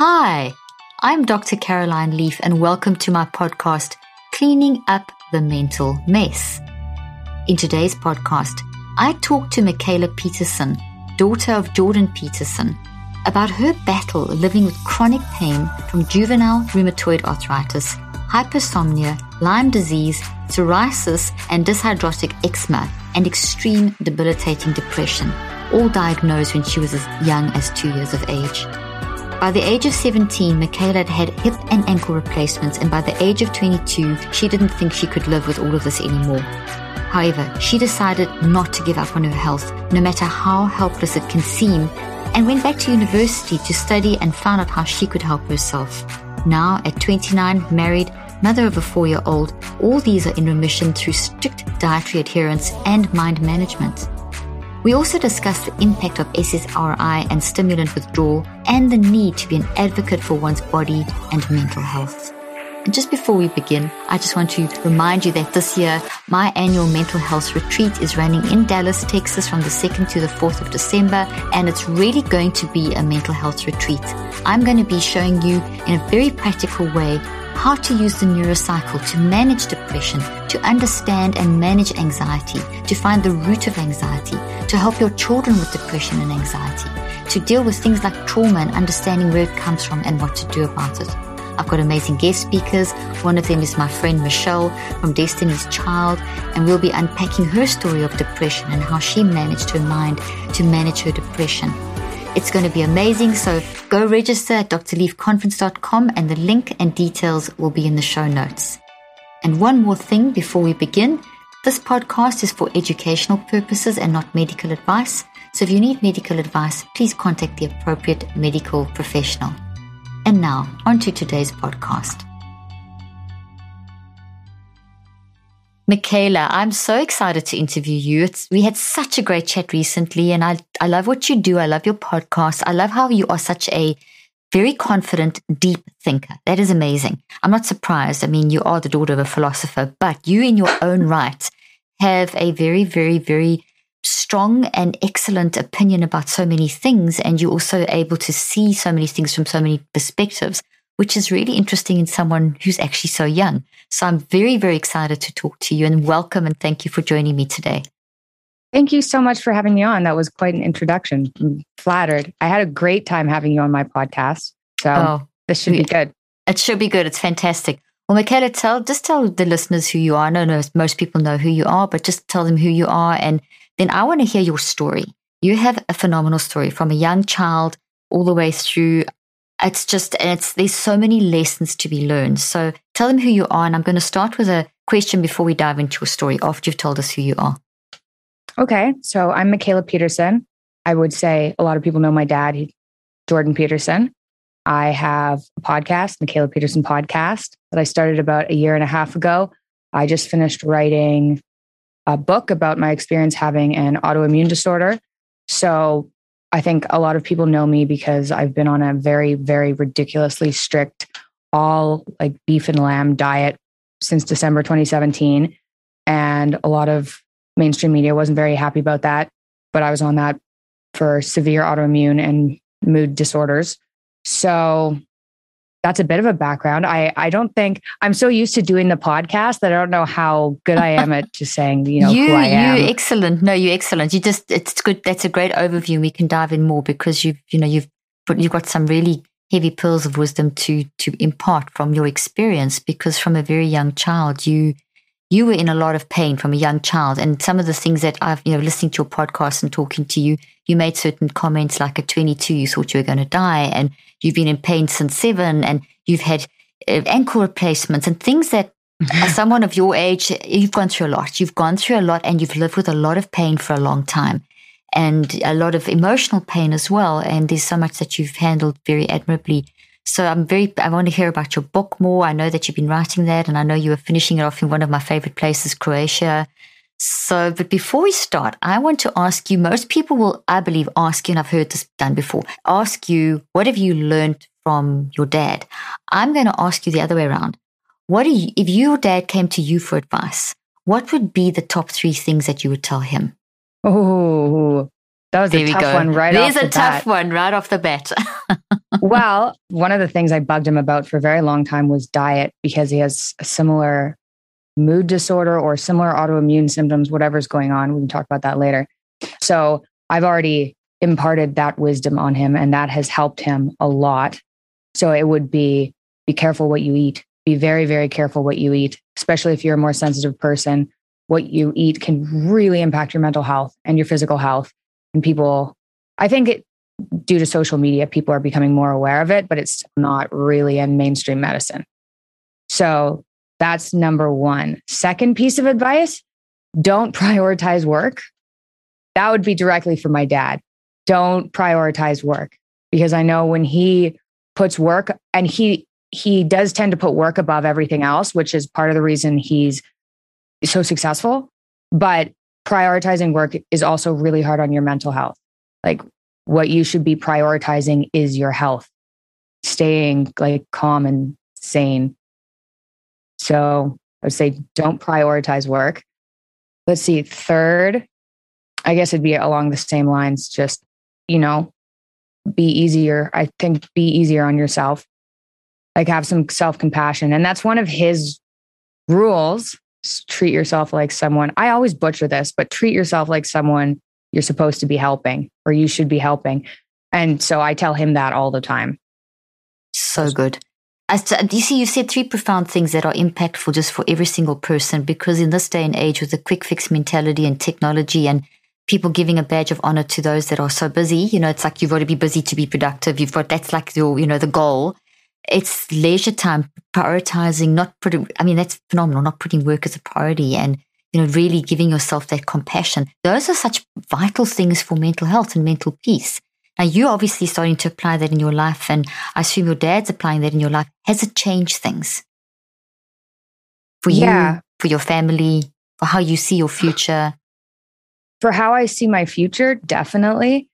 Hi, I'm Dr. Caroline Leaf, and welcome to my podcast, Cleaning Up the Mental Mess. In today's podcast, I talk to Michaela Peterson, daughter of Jordan Peterson about her battle living with chronic pain from juvenile rheumatoid arthritis, hypersomnia, Lyme disease, psoriasis, and dyshydrotic eczema, and extreme debilitating depression, all diagnosed when she was as young as two years of age. By the age of 17, Michaela had had hip and ankle replacements, and by the age of 22, she didn't think she could live with all of this anymore. However, she decided not to give up on her health, no matter how helpless it can seem, and went back to university to study and found out how she could help herself. Now, at 29, married, mother of a four year old, all these are in remission through strict dietary adherence and mind management. We also discuss the impact of SSRI and stimulant withdrawal and the need to be an advocate for one's body and mental health. Just before we begin, I just want to remind you that this year, my annual mental health retreat is running in Dallas, Texas from the 2nd to the 4th of December, and it's really going to be a mental health retreat. I'm going to be showing you in a very practical way how to use the neurocycle to manage depression, to understand and manage anxiety, to find the root of anxiety, to help your children with depression and anxiety, to deal with things like trauma and understanding where it comes from and what to do about it. I've got amazing guest speakers. One of them is my friend Michelle from Destiny's Child, and we'll be unpacking her story of depression and how she managed her mind to manage her depression. It's going to be amazing. So go register at drleafconference.com and the link and details will be in the show notes. And one more thing before we begin. This podcast is for educational purposes and not medical advice. So if you need medical advice, please contact the appropriate medical professional. And now, on to today's podcast. Michaela, I'm so excited to interview you. It's, we had such a great chat recently, and I, I love what you do. I love your podcast. I love how you are such a very confident, deep thinker. That is amazing. I'm not surprised. I mean, you are the daughter of a philosopher, but you, in your own right, have a very, very, very strong and excellent opinion about so many things. And you're also able to see so many things from so many perspectives, which is really interesting in someone who's actually so young. So I'm very, very excited to talk to you and welcome and thank you for joining me today. Thank you so much for having me on. That was quite an introduction. I'm flattered. I had a great time having you on my podcast. So oh, this should be good. It should be good. It's fantastic. Well, Michaela, tell just tell the listeners who you are. I know most people know who you are, but just tell them who you are and then I want to hear your story. You have a phenomenal story from a young child all the way through. It's just, it's, there's so many lessons to be learned. So tell them who you are. And I'm going to start with a question before we dive into your story after you've told us who you are. Okay. So I'm Michaela Peterson. I would say a lot of people know my dad, Jordan Peterson. I have a podcast, Michaela Peterson Podcast, that I started about a year and a half ago. I just finished writing a book about my experience having an autoimmune disorder. So I think a lot of people know me because I've been on a very, very ridiculously strict, all like beef and lamb diet since December 2017. And a lot of mainstream media wasn't very happy about that. But I was on that for severe autoimmune and mood disorders. So that's a bit of a background. I, I don't think I'm so used to doing the podcast that I don't know how good I am at just saying, you know, you, who I am. You excellent. No, you excellent. You just, it's good. That's a great overview. We can dive in more because you've, you know, you've put, you've got some really heavy pearls of wisdom to, to impart from your experience because from a very young child, you, you were in a lot of pain from a young child. And some of the things that I've, you know, listening to your podcast and talking to you, you made certain comments like at 22, you thought you were going to die and you've been in pain since seven and you've had uh, ankle replacements and things that as someone of your age, you've gone through a lot. You've gone through a lot and you've lived with a lot of pain for a long time. and a lot of emotional pain as well. And there's so much that you've handled very admirably. So I'm very, I want to hear about your book more. I know that you've been writing that and I know you were finishing it off in one of my favorite places, Croatia. So, but before we start, I want to ask you, most people will, I believe, ask you, and I've heard this done before, ask you, what have you learned from your dad? I'm going to ask you the other way around. What do you, if your dad came to you for advice, what would be the top three things that you would tell him? Oh, that was There a tough go. one right There's off a the tough one right off the bat. well, one of the things I bugged him about for a very long time was diet because he has a similar mood disorder or similar autoimmune symptoms, whatever's going on. We can talk about that later. So I've already imparted that wisdom on him, and that has helped him a lot. So it would be be careful what you eat. Be very, very careful what you eat, especially if you're a more sensitive person. What you eat can really impact your mental health and your physical health. And people, I think it, due to social media, people are becoming more aware of it, but it's not really in mainstream medicine. So that's number one. Second piece of advice don't prioritize work. That would be directly for my dad. Don't prioritize work because I know when he puts work and he he does tend to put work above everything else, which is part of the reason he's so successful. But prioritizing work is also really hard on your mental health. Like what you should be prioritizing is your health, staying like calm and sane. So I would say don't prioritize work. Let's see. Third, I guess it'd be along the same lines, just, you know, be easier. I think be easier on yourself. Like have some self compassion. And that's one of his rules. Treat yourself like someone. I always butcher this, but treat yourself like someone you're supposed to be helping or you should be helping. And so I tell him that all the time. So good. To, you see, you said three profound things that are impactful just for every single person because in this day and age with the quick fix mentality and technology and people giving a badge of honor to those that are so busy, you know, it's like you've got to be busy to be productive. You've got, that's like your, you know, the goal. It's leisure time, prioritizing, not putting, I mean, that's phenomenal, not putting work as a priority and, you know, really giving yourself that compassion. Those are such vital things for mental health and mental peace. Now, you're obviously starting to apply that in your life, and I assume your dad's applying that in your life. Has it changed things for Yeah. you, for your family, for how you see your future? for how I see my future, definitely.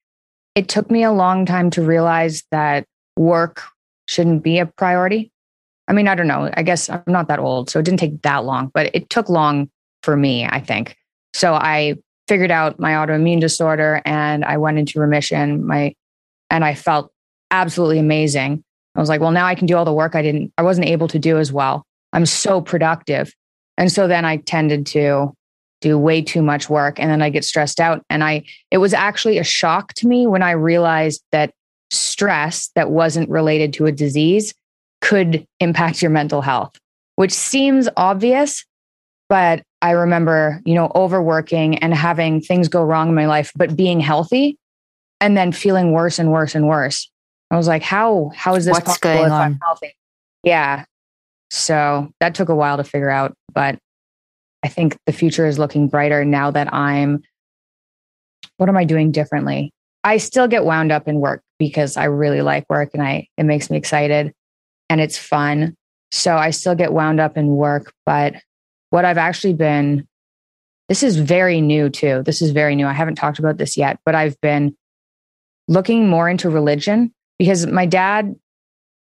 It took me a long time to realize that work shouldn't be a priority. I mean, I don't know. I guess I'm not that old, so it didn't take that long, but it took long for me, I think. So I figured out my autoimmune disorder and I went into remission. My and I felt absolutely amazing. I was like, well, now I can do all the work I didn't I wasn't able to do as well. I'm so productive. And so then I tended to do way too much work and then I get stressed out. And I, it was actually a shock to me when I realized that stress that wasn't related to a disease could impact your mental health, which seems obvious. But I remember, you know, overworking and having things go wrong in my life, but being healthy and then feeling worse and worse and worse. I was like, how, how is this What's possible going if I'm on? healthy? Yeah. So that took a while to figure out, but I think the future is looking brighter now that I'm, what am I doing differently? I still get wound up in work because I really like work and I, it makes me excited and it's fun. So I still get wound up in work, but what I've actually been, this is very new too. This is very new. I haven't talked about this yet, but I've been looking more into religion because my dad,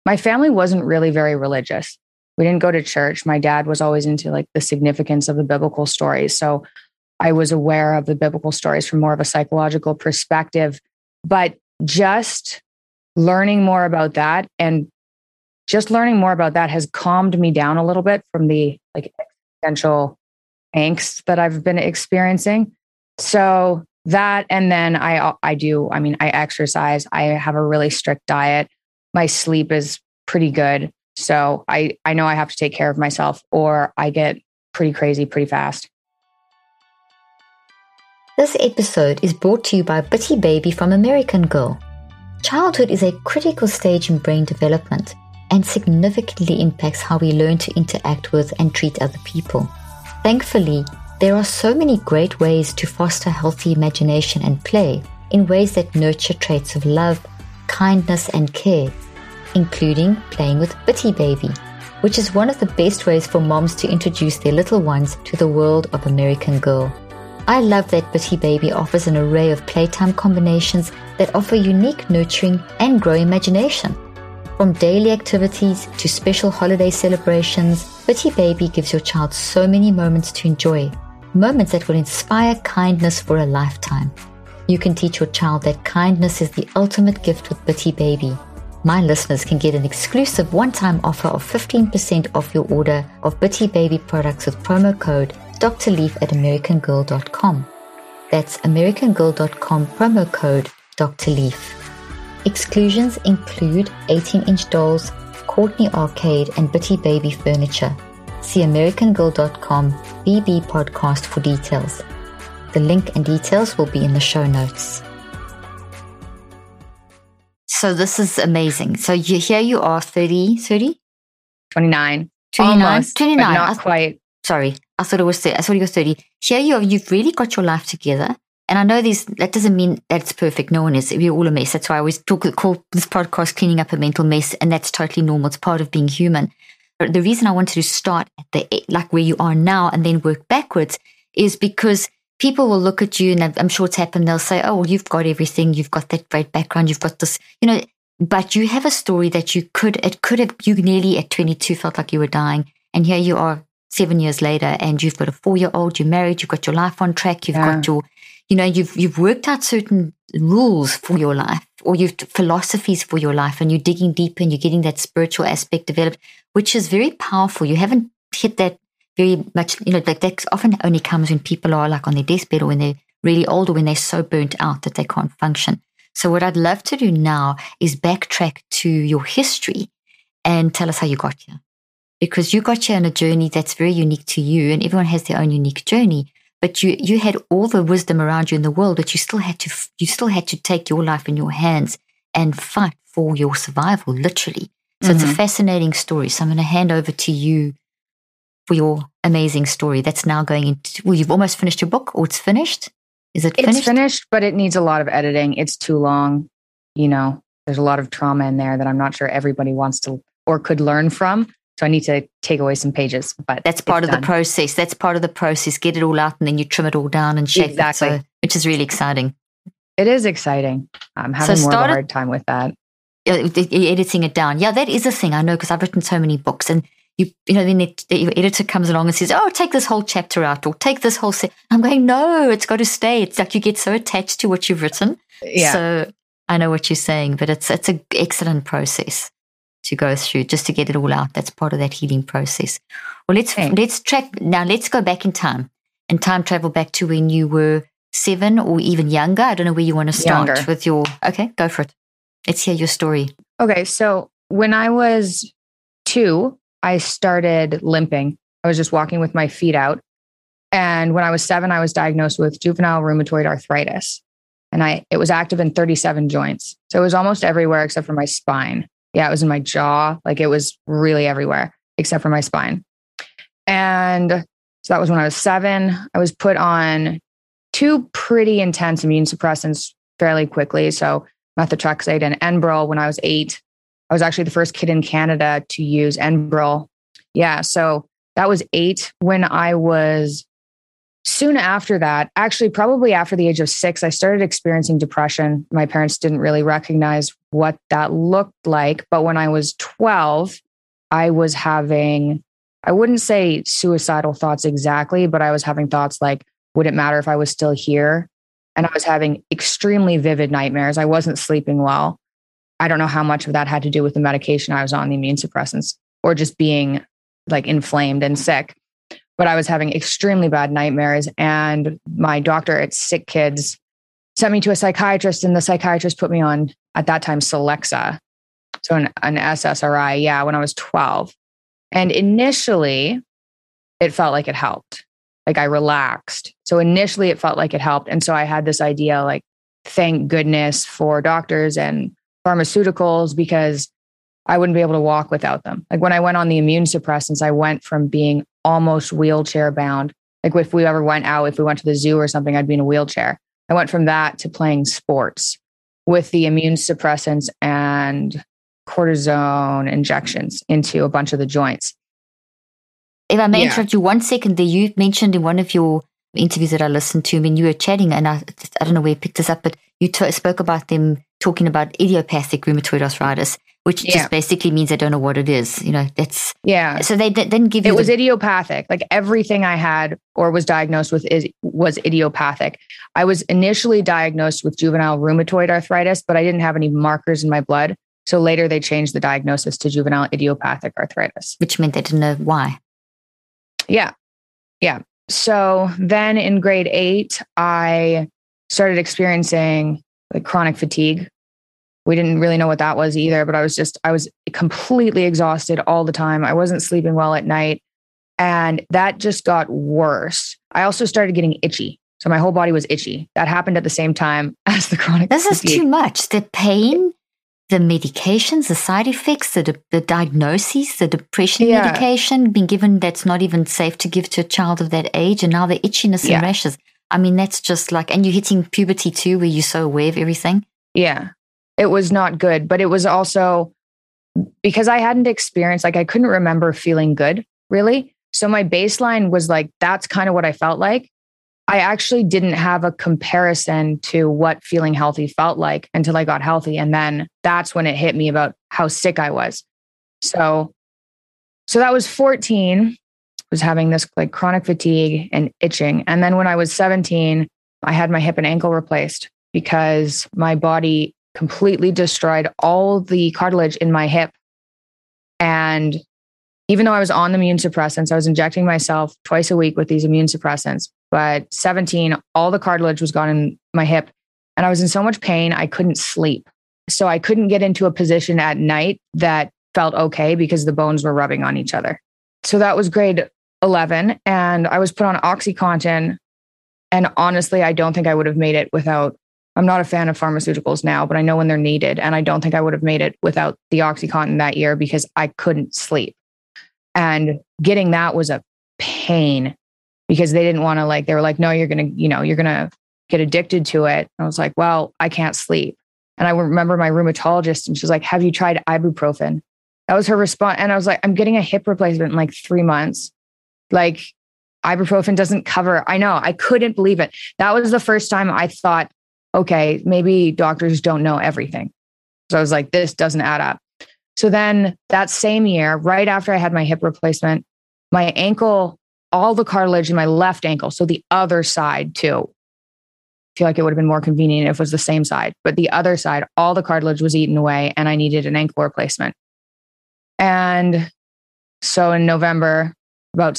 my family wasn't really very religious we didn't go to church. My dad was always into like the significance of the biblical stories. So I was aware of the biblical stories from more of a psychological perspective. But just learning more about that and just learning more about that has calmed me down a little bit from the like existential angst that I've been experiencing. So that and then I I do I mean I exercise. I have a really strict diet. My sleep is pretty good. So I, I know I have to take care of myself or I get pretty crazy pretty fast. This episode is brought to you by Bitty Baby from American Girl. Childhood is a critical stage in brain development and significantly impacts how we learn to interact with and treat other people. Thankfully, There are so many great ways to foster healthy imagination and play in ways that nurture traits of love, kindness, and care, including playing with Bitty Baby, which is one of the best ways for moms to introduce their little ones to the world of American Girl. I love that Bitty Baby offers an array of playtime combinations that offer unique nurturing and grow imagination. From daily activities to special holiday celebrations, Bitty Baby gives your child so many moments to enjoy, moments that will inspire kindness for a lifetime. You can teach your child that kindness is the ultimate gift with Bitty Baby. My listeners can get an exclusive one-time offer of 15% off your order of Bitty Baby products with promo code Dr. Leaf at AmericanGirl.com. That's AmericanGirl.com promo code Dr. Leaf. Exclusions include 18 inch dolls, Courtney Arcade, and Bitty Baby furniture. See AmericanGirl.com BB podcast for details. The link and details will be in the show notes. So this is amazing. So you, here you are, 30, 30? 29. 29? Almost, 29. But not I- quite. sorry, I thought it was 30. I thought you were 30. Here you are, you've really got your life together. And I know these, that doesn't mean that it's perfect. No one is. We're all a mess. That's why I always talk, call this podcast cleaning up a mental mess. And that's totally normal. It's part of being human. But the reason I wanted to start at the, like where you are now and then work backwards is because people will look at you and I'm- sure it's happened. They'll say, Oh, well, you've got everything. You've got that great background. You've got this, you know, but you have a story that you could, it could have, you nearly at 22 felt like you were dying. And here you are seven years later and you've got a four year old, you're married, you've got your life on track, you've Yeah. got your, you know, you've, you've worked out certain rules for your life or you've philosophies for your life and you're digging deeper and you're getting that spiritual aspect developed, which is very powerful. You haven't hit that very much, you know, like that often only comes when people are like on their deathbed or when they're really old or when they're so burnt out that they can't function. So what I'd love to do now is backtrack to your history and tell us how you got here. Because you got here on a journey that's very unique to you and everyone has their own unique journey. But you, you had all the wisdom around you in the world, but you still had to, you still had to take your life in your hands and fight for your survival, literally. So it's a Mhm. fascinating story. So I'm going to hand over to you for your amazing story that's now going into, well, you've almost finished your book or it's finished. Is it It's finished? finished, but it needs a lot of editing. It's too long. You know, there's a lot of trauma in there that I'm not sure everybody wants to or could learn from. So I need to take away some pages, but That's part of done. the process. That's part of the process. Get it all out and then you trim it all down and shape Exactly. it. So, which is really exciting. It is exciting. I'm having more started- of a hard time with that. Editing it down. Yeah, that is a thing I know because I've written so many books and you, you know, then the, the editor comes along and says, "Oh, take this whole chapter out or take this whole." Se-. I'm going, no, it's got to stay. It's like you get so attached to what you've written. Yeah. So I know what you're saying, but it's it's an excellent process to go through just to get it all out. That's part of that healing process. Well, let's Thanks. let's track now. Let's go back in time and time travel back to when you were seven or even younger. I don't know where you want to start Younger. with your. Okay, go for it. Let's hear your story. Okay, so when I was two, I started limping. I was just walking with my feet out. And when I was seven, I was diagnosed with juvenile rheumatoid arthritis. And I it was active in 37 joints. So it was almost everywhere except for my spine. Yeah, it was in my jaw. Like it was really everywhere except for my spine. And so that was when I was seven. I was put on two pretty intense immune suppressants fairly quickly. So methotrexate and Enbrel when I was eight. I was actually the first kid in Canada to use Enbrel. Yeah, so that was eight. When I was soon after that, actually, probably after the age of six, I started experiencing depression. My parents didn't really recognize what that looked like. But when I was 12, I was having, I wouldn't say suicidal thoughts exactly, but I was having thoughts like, would it matter if I was still here? And I was having extremely vivid nightmares. I wasn't sleeping well. I don't know how much of that had to do with the medication I was on, the immune suppressants, or just being like inflamed and sick. But I was having extremely bad nightmares. And my doctor at Sick Kids sent me to a psychiatrist, and the psychiatrist put me on, at that time, Celexa. So an, an SSRI, yeah, when I was 12. And initially, it felt like it helped. Like I relaxed. So initially, it felt like it helped. And so I had this idea like, thank goodness for doctors and pharmaceuticals because I wouldn't be able to walk without them. Like when I went on the immune suppressants, I went from being almost wheelchair bound. Like if we ever went out, if we went to the zoo or something, I'd be in a wheelchair. I went from that to playing sports with the immune suppressants and cortisone injections into a bunch of the joints. If I may Yeah. interrupt you one second there, you mentioned in one of your interviews that I listened to when you were chatting, and I, I don't know where you picked this up, but you t- spoke about them talking about idiopathic rheumatoid arthritis, which Yeah. just basically means I don't know what it is. You know, that's Yeah. so they, didn't give you It was idiopathic. Like everything I had or was diagnosed with is was idiopathic. I was initially diagnosed with juvenile rheumatoid arthritis, but I didn't have any markers in my blood. So later they changed the diagnosis to juvenile idiopathic arthritis. which meant they didn't know why. Yeah. Yeah. So then in grade eight, I started experiencing like chronic fatigue. We didn't really know what that was either, but I was just, I was completely exhausted all the time. I wasn't sleeping well at night. And that just got worse. I also started getting itchy. So my whole body was itchy. That happened at the same time as the chronic This is too much. The pain, the medications, the side effects, the, the diagnoses, the depression Yeah. medication being given that's not even safe to give to a child of that age, and now the itchiness Yeah. and rashes. I mean, that's just like, and you're hitting puberty too, where you're so aware of everything. Yeah. It was not good, but it was also because I hadn't experienced, like, I couldn't remember feeling good really. So my baseline was like, that's kind of what I felt like. I actually didn't have a comparison to what feeling healthy felt like until I got healthy. And then that's when it hit me about how sick I was. So, so that was 14, was having this like chronic fatigue and itching. And then when I was 17, I had my hip and ankle replaced because my body completely destroyed all the cartilage in my hip. And even though I was on the immune suppressants, I was injecting myself twice a week with these immune suppressants. But 17, all the cartilage was gone in my hip. And I was in so much pain, I couldn't sleep. So I couldn't get into a position at night that felt okay because the bones were rubbing on each other. So that was grade 11. And I was put on Oxycontin. And honestly, I don't think I would have made it without. I'm not a fan of pharmaceuticals now, but I know when they're needed. And I don't think I would have made it without the Oxycontin that year because I couldn't sleep. And getting that was a pain because they didn't want to, like, they were like, no, you're going to, you know, you're going to get addicted to it. I was like, well, I can't sleep. And I remember my rheumatologist and she's like, have you tried ibuprofen? That was her response. And I was like, I'm getting a hip replacement in like three months. Like, ibuprofen doesn't cover. I know. I couldn't believe it. That was the first time I thought, okay, maybe doctors don't know everything. So I was like, this doesn't add up. So then that same year, right after I had my hip replacement, my ankle, all the cartilage in my left ankle, so the other side too. I feel like it would have been more convenient if it was the same side, but the other side, all the cartilage was eaten away and I needed an ankle replacement. And so in November, about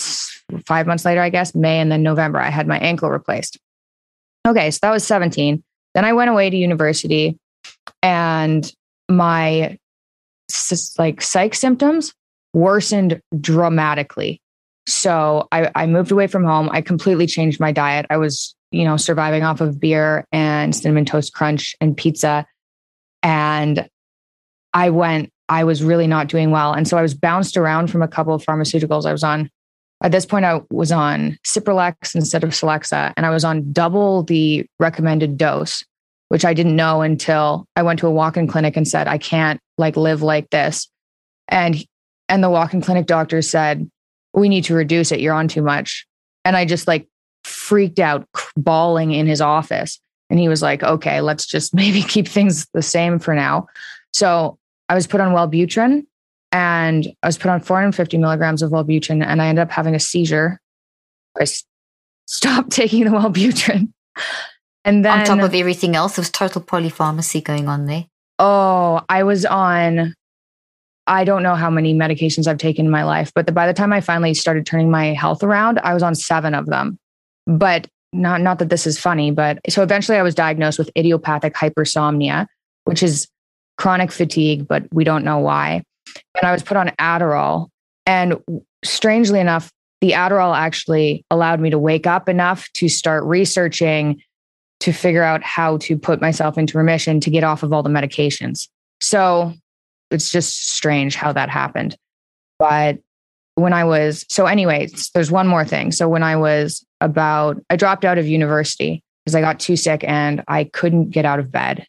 five months later, I guess, May and then November, I had my ankle replaced. Okay, so that was 17. Then I went away to university and my like psych symptoms worsened dramatically. So I, I moved away from home. I completely changed my diet. I was, you know, surviving off of beer and cinnamon toast crunch and pizza. And I went, I was really not doing well. And so I was bounced around from a couple of pharmaceuticals. I was on, at this point, I was on Cipralex instead of Celexa, and I was on double the recommended dose, which I didn't know until I went to a walk-in clinic and said, I can't like live like this. And and the walk-in clinic doctor said, we need to reduce it. You're on too much. And I just like freaked out, bawling in his office. And he was like, okay, let's just maybe keep things the same for now. So I was put on Wellbutrin and I was put on 450 milligrams of Wellbutrin and I ended up having a seizure. I stopped taking the Wellbutrin. And then, On top of everything else, there was total polypharmacy going on there. oh, I was on, I don't know how many medications I've taken in my life, but the, by the time I finally started turning my health around, I was on seven of them. But not, not that this is funny, but so eventually I was diagnosed with idiopathic hypersomnia, which is chronic fatigue, but we don't know why. And I was put on Adderall. And strangely enough, the Adderall actually allowed me to wake up enough to start researching to figure out how to put myself into remission to get off of all the medications. So it's just strange how that happened. But when I was, so, anyways, there's one more thing. So when I was about, I dropped out of university because I got too sick and I couldn't get out of bed.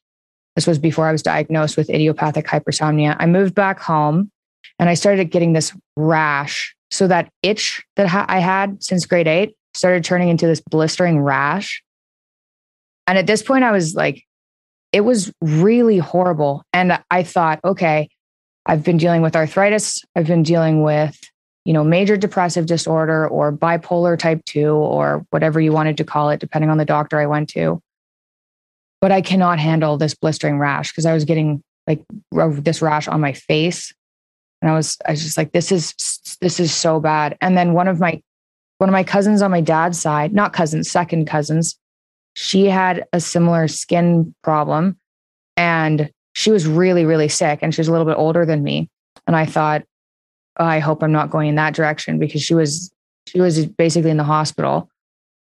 This was before I was diagnosed with idiopathic hypersomnia. I moved back home and I started getting this rash. So that itch that I had since grade eight started turning into this blistering rash. And at this point, I was like, it was really horrible. And I thought, okay, I've been dealing with arthritis. I've been dealing with, you know, major depressive disorder or bipolar type two or whatever you wanted to call it, depending on the doctor I went to. But I cannot handle this blistering rash because I was getting like this rash on my face. And I was, I was just like, this is, this is so bad. And then one of my, one of my cousins on my dad's side, not cousins, second cousins, she had a similar skin problem and she was really, really sick and she was a little bit older than me. And I thought, oh, I hope I'm not going in that direction because she was, she was basically in the hospital.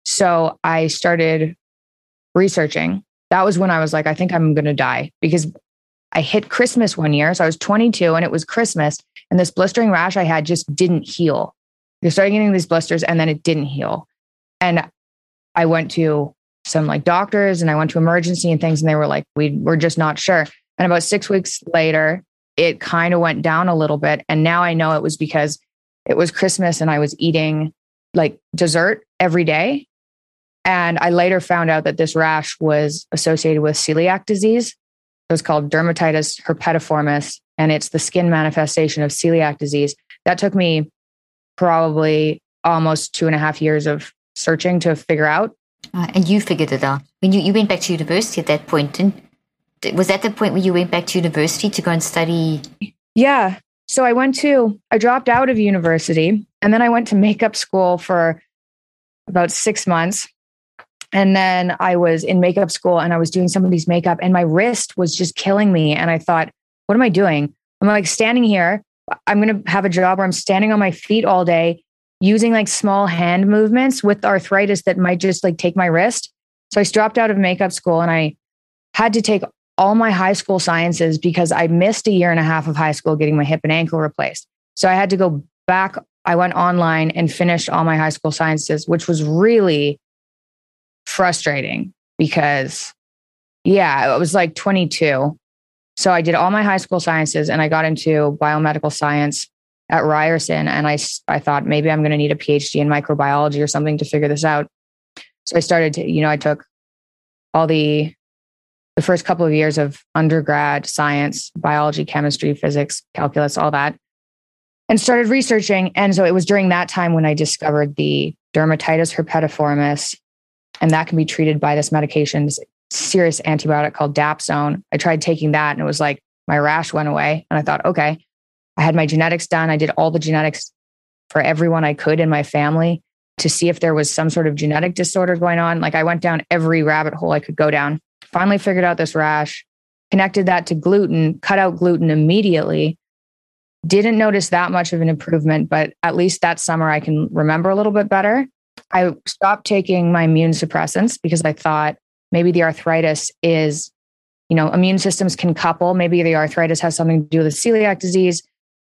So I started researching. That was when I was like, I think I'm going to die because I hit Christmas one year. So I was 22 and it was Christmas. And this blistering rash I had just didn't heal. I started getting these blisters and then it didn't heal. And I went to some like doctors and I went to emergency and things, and they were like, we we're just not sure. And about six weeks later, it kind of went down a little bit. And now I know it was because it was Christmas and I was eating like dessert every day. And I later found out that this rash was associated with celiac disease. It was called dermatitis herpetiformis, and it's the skin manifestation of celiac disease. That took me probably almost two and a half years of searching to figure out. Uh, and you figured it out when you, you went back to university at that point, and was that the point where you went back to university to go and study? Yeah. So I went to, I dropped out of university and then I went to makeup school for about six months. And then I was in makeup school and I was doing somebody's makeup and my wrist was just killing me. And I thought, what am I doing? I'm like standing here. I'm going to have a job where I'm standing on my feet all day using like small hand movements with arthritis that might just like take my wrist. So I dropped out of makeup school and I had to take all my high school sciences because I missed a year and a half of high school getting my hip and ankle replaced. So I had to go back. I went online and finished all my high school sciences, which was really frustrating because, yeah, it was like 22. So I did all my high school sciences and I got into biomedical science at Ryerson. And I, I thought maybe I'm going to need a PhD in microbiology or something to figure this out. So I started to, you know, I took all the the first couple of years of undergrad science, biology, chemistry, physics, calculus, all that, and started researching. And so it was during that time when I discovered the dermatitis herpetiformis, and that can be treated by this medication, this serious antibiotic called Dapsone. I tried taking that, and it was like my rash went away. And I thought, okay, I had my genetics done. I did all the genetics for everyone I could in my family to see if there was some sort of genetic disorder going on. Like I went down every rabbit hole I could go down. Finally figured out this rash, connected that to gluten, cut out gluten immediately. Didn't notice that much of an improvement, but at least that summer I can remember a little bit better. I stopped taking my immune suppressants because I thought maybe the arthritis is, you know, immune systems can couple. Maybe the arthritis has something to do with celiac disease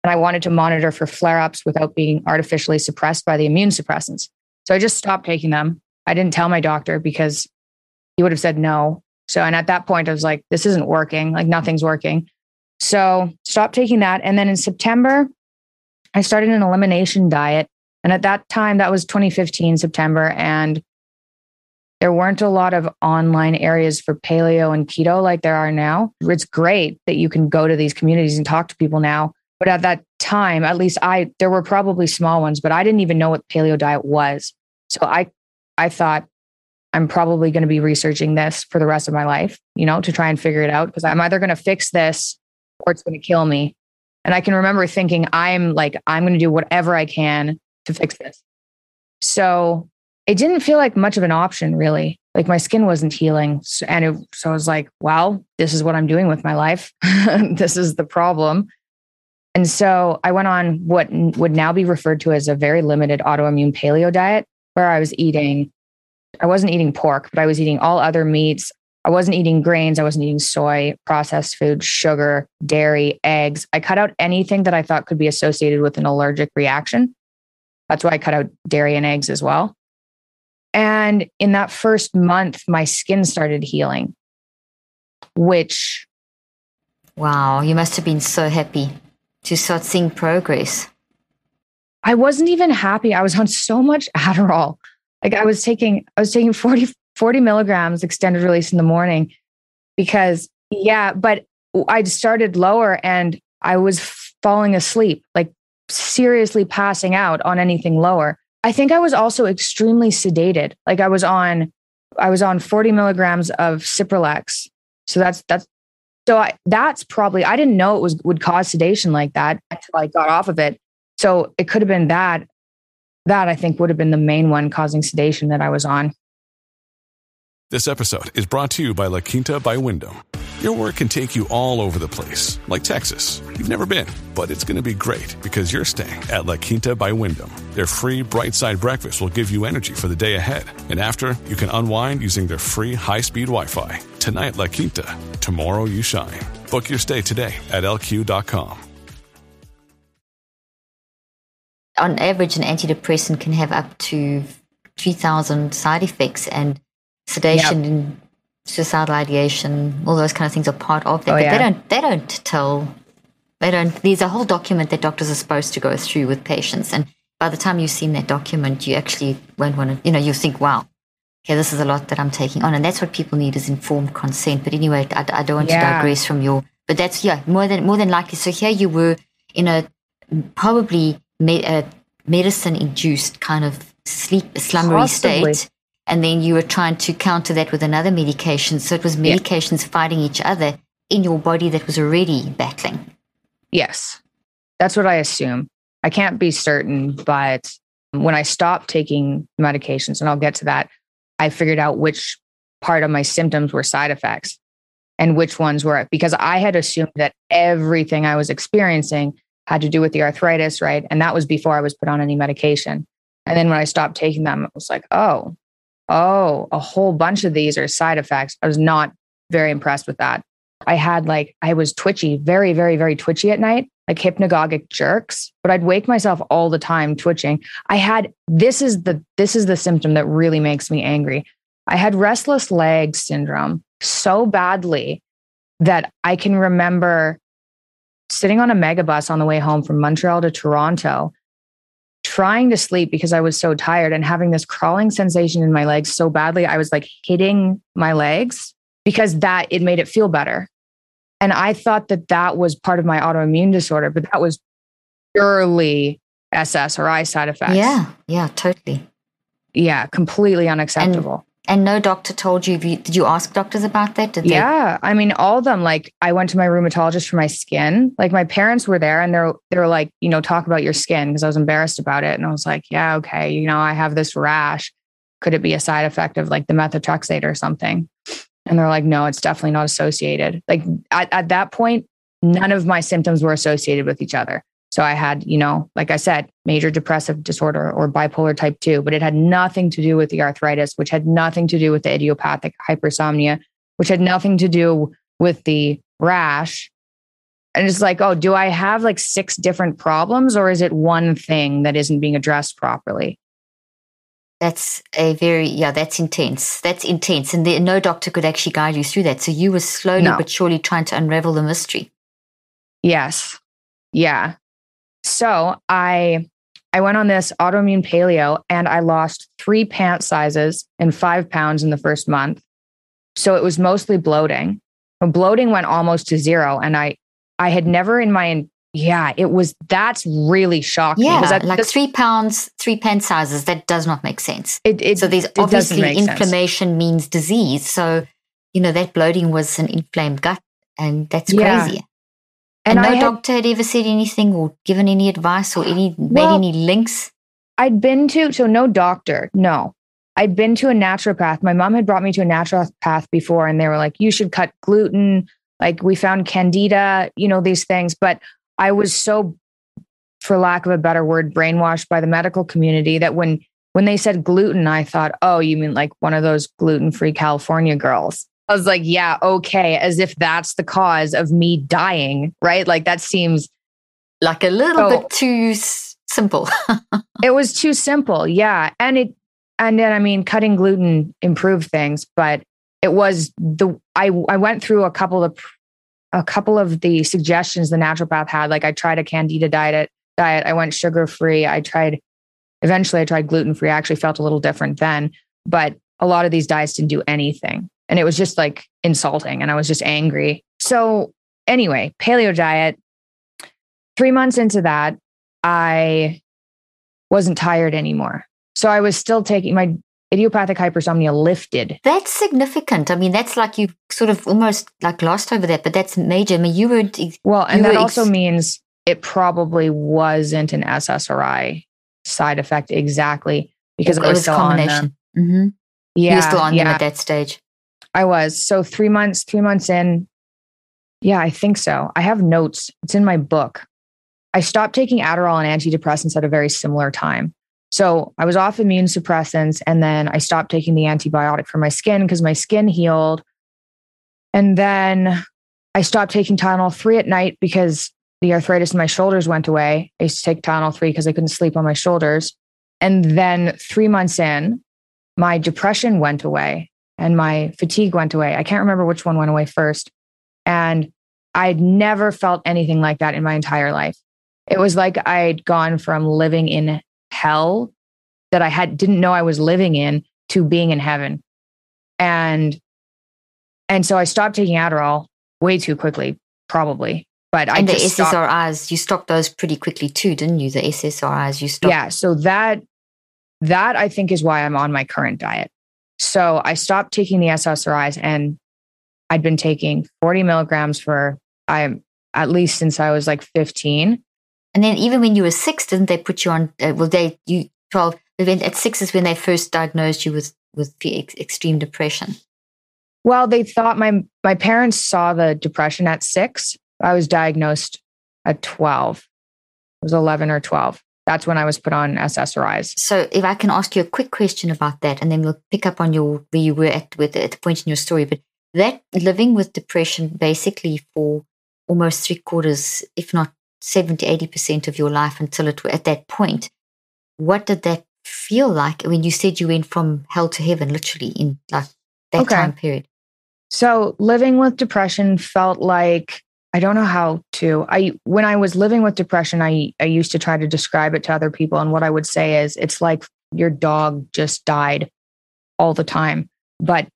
and I wanted to monitor for flare ups without being artificially suppressed by the immune suppressants. So I just stopped taking them. I didn't tell my doctor because he would have said no. So, and at that point, I was like, this isn't working, like nothing's working. So, stopped taking that. And then in September, I started an elimination diet. And at that time, that was 2015, September. And there weren't a lot of online areas for paleo and keto like there are now. It's great that you can go to these communities and talk to people now. But at that time, at least I, there were probably small ones, but I didn't even know what paleo diet was. So I, I thought I'm probably going to be researching this for the rest of my life, you know, to try and figure it out because I'm either going to fix this or it's going to kill me. And I can remember thinking, I'm like, I'm going to do whatever I can to fix this. So it didn't feel like much of an option, really. Like my skin wasn't healing. And it, so I was like, well, this is what I'm doing with my life. this is the problem. And so I went on what would now be referred to as a very limited autoimmune paleo diet, where I was eating, I wasn't eating pork, but I was eating all other meats. I wasn't eating grains. I wasn't eating soy, processed food, sugar, dairy, eggs. I cut out anything that I thought could be associated with an allergic reaction. That's why I cut out dairy and eggs as well. And in that first month, my skin started healing, which. Wow, you must have been so happy to start seeing progress. I wasn't even happy. I was on so much Adderall. Like I was taking, I was taking 40, 40 milligrams extended release in the morning because, yeah, but I started lower and I was falling asleep, like seriously passing out on anything lower. I think I was also extremely sedated. Like I was on, I was on 40 milligrams of Cipralex. So that's, that's, so I, that's probably, I didn't know it was, would cause sedation like that until I got off of it. So it could have been that, that I think would have been the main one causing sedation that I was on. This episode is brought to you by La Quinta by Wyndham. Your work can take you all over the place, like Texas. You've never been, but it's going to be great because you're staying at La Quinta by Wyndham. Their free bright side breakfast will give you energy for the day ahead. And after, you can unwind using their free high speed Wi Fi. Tonight, La Quinta. Tomorrow, you shine. Book your stay today at lq.com. On average, an antidepressant can have up to 3,000 side effects, and sedation yep. Suicidal ideation, all those kind of things are part of that. Oh, but yeah. they don't they don't tell they don't there's a whole document that doctors are supposed to go through with patients. And by the time you've seen that document, you actually won't want to you know, you think, wow, okay, this is a lot that I'm taking on. And that's what people need is informed consent. But anyway, I, I don't want yeah. to digress from your but that's yeah, more than more than likely. So here you were in a probably me, a medicine induced kind of sleep slumbery Possibly. state and then you were trying to counter that with another medication. So it was medications yeah. fighting each other in your body that was already battling. Yes, that's what I assume. I can't be certain, but when I stopped taking medications, and I'll get to that, I figured out which part of my symptoms were side effects and which ones were because I had assumed that everything I was experiencing had to do with the arthritis, right? And that was before I was put on any medication. And then when I stopped taking them, it was like, oh, oh, a whole bunch of these are side effects. I was not very impressed with that. I had like, I was twitchy, very, very, very twitchy at night, like hypnagogic jerks, but I'd wake myself all the time twitching. I had, this is the, this is the symptom that really makes me angry. I had restless leg syndrome so badly that I can remember sitting on a megabus on the way home from Montreal to Toronto trying to sleep because I was so tired and having this crawling sensation in my legs so badly. I was like hitting my legs because that it made it feel better. And I thought that that was part of my autoimmune disorder, but that was purely SSRI side effects. Yeah, yeah, totally. Yeah, completely unacceptable. And no doctor told you, you did you ask doctors about that? Did yeah. They- I mean, all of them, like I went to my rheumatologist for my skin. Like my parents were there and they're, they were like, you know, talk about your skin because I was embarrassed about it. And I was like, yeah, okay. You know, I have this rash. Could it be a side effect of like the methotrexate or something? And they're like, no, it's definitely not associated. Like at, at that point, none of my symptoms were associated with each other. So I had, you know, like I said, major depressive disorder or bipolar type 2, but it had nothing to do with the arthritis, which had nothing to do with the idiopathic hypersomnia, which had nothing to do with the rash. And it's like, oh, do I have like six different problems or is it one thing that isn't being addressed properly? That's a very, yeah, that's intense. That's intense. And the, no doctor could actually guide you through that. So you were slowly no. but surely trying to unravel the mystery. Yes. Yeah. So I I went on this autoimmune paleo and I lost three pant sizes and five pounds in the first month. So it was mostly bloating. Bloating went almost to zero. And I I had never in my yeah, it was that's really shocking. Yeah, like three pounds, three pant sizes. That does not make sense. It, it so there's it obviously inflammation sense. means disease. So you know that bloating was an inflamed gut, and that's yeah. crazy. And, and no had, doctor had ever said anything or given any advice or any well, made any links? I'd been to, so no doctor, no. I'd been to a naturopath. My mom had brought me to a naturopath before, and they were like, you should cut gluten. Like, we found candida, you know, these things. But I was so, for lack of a better word, brainwashed by the medical community that when when they said gluten, I thought, oh, you mean like one of those gluten free California girls. I was like, yeah, okay, as if that's the cause of me dying, right? Like that seems like a little bit too simple. it was too simple, yeah. And it, and then I mean, cutting gluten improved things, but it was the I I went through a couple of a couple of the suggestions the naturopath had. Like I tried a candida diet diet. I went sugar free. I tried eventually I tried gluten free. I actually felt a little different then, but a lot of these diets didn't do anything. And it was just like insulting and I was just angry. So anyway, paleo diet. Three months into that, I wasn't tired anymore. So I was still taking my idiopathic hypersomnia lifted. That's significant. I mean, that's like you sort of almost like glossed over that, but that's major. I mean, you were well, and that also means it probably wasn't an SSRI side effect exactly because it, it was, was still combination. On mm-hmm. Yeah, you were still on yeah. them at that stage. I was so three months, three months in. Yeah, I think so. I have notes. It's in my book. I stopped taking Adderall and antidepressants at a very similar time. So I was off immune suppressants and then I stopped taking the antibiotic for my skin because my skin healed. And then I stopped taking Tylenol 3 at night because the arthritis in my shoulders went away. I used to take Tylenol 3 because I couldn't sleep on my shoulders. And then three months in, my depression went away and my fatigue went away. I can't remember which one went away first. And I'd never felt anything like that in my entire life. It was like I'd gone from living in hell that I had didn't know I was living in to being in heaven. And and so I stopped taking Adderall way too quickly, probably. But and I the SSRIs, stopped. you stopped those pretty quickly too, didn't you? The SSRIs, you stopped. Yeah. So that that I think is why I'm on my current diet. So I stopped taking the SSRIs and I'd been taking 40 milligrams for I at least since I was like 15. And then even when you were six, didn't they put you on? Uh, well, they you twelve. At six is when they first diagnosed you with with extreme depression. Well, they thought my my parents saw the depression at six. I was diagnosed at twelve. It was eleven or twelve. That's when I was put on SSRIs. So, if I can ask you a quick question about that, and then we'll pick up on your where you were at with at the point in your story. But that living with depression basically for almost three quarters, if not 70, 80% of your life until it at that point. What did that feel like when you said you went from hell to heaven, literally in like that okay. time period? So living with depression felt like I don't know how to. I when I was living with depression, I I used to try to describe it to other people, and what I would say is it's like your dog just died all the time. But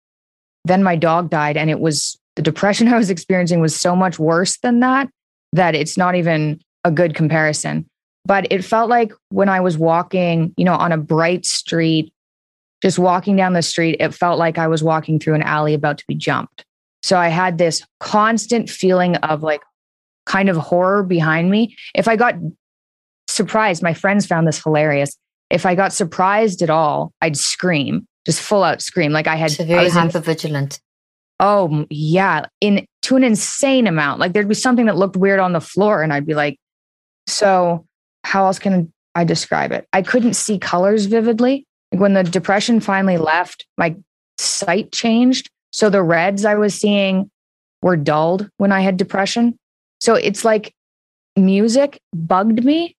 then my dog died, and it was the depression I was experiencing was so much worse than that that it's not even a good comparison. But it felt like when I was walking, you know, on a bright street, just walking down the street, it felt like I was walking through an alley about to be jumped. So I had this constant feeling of like kind of horror behind me. If I got surprised, my friends found this hilarious. If I got surprised at all, I'd scream, just full out scream. Like I had so very hyper vigilant. Oh yeah, in to an insane amount. Like there'd be something that looked weird on the floor, and I'd be like, "So how else can I describe it?" I couldn't see colors vividly. Like when the depression finally left, my sight changed. So the reds I was seeing were dulled when I had depression. So it's like music bugged me.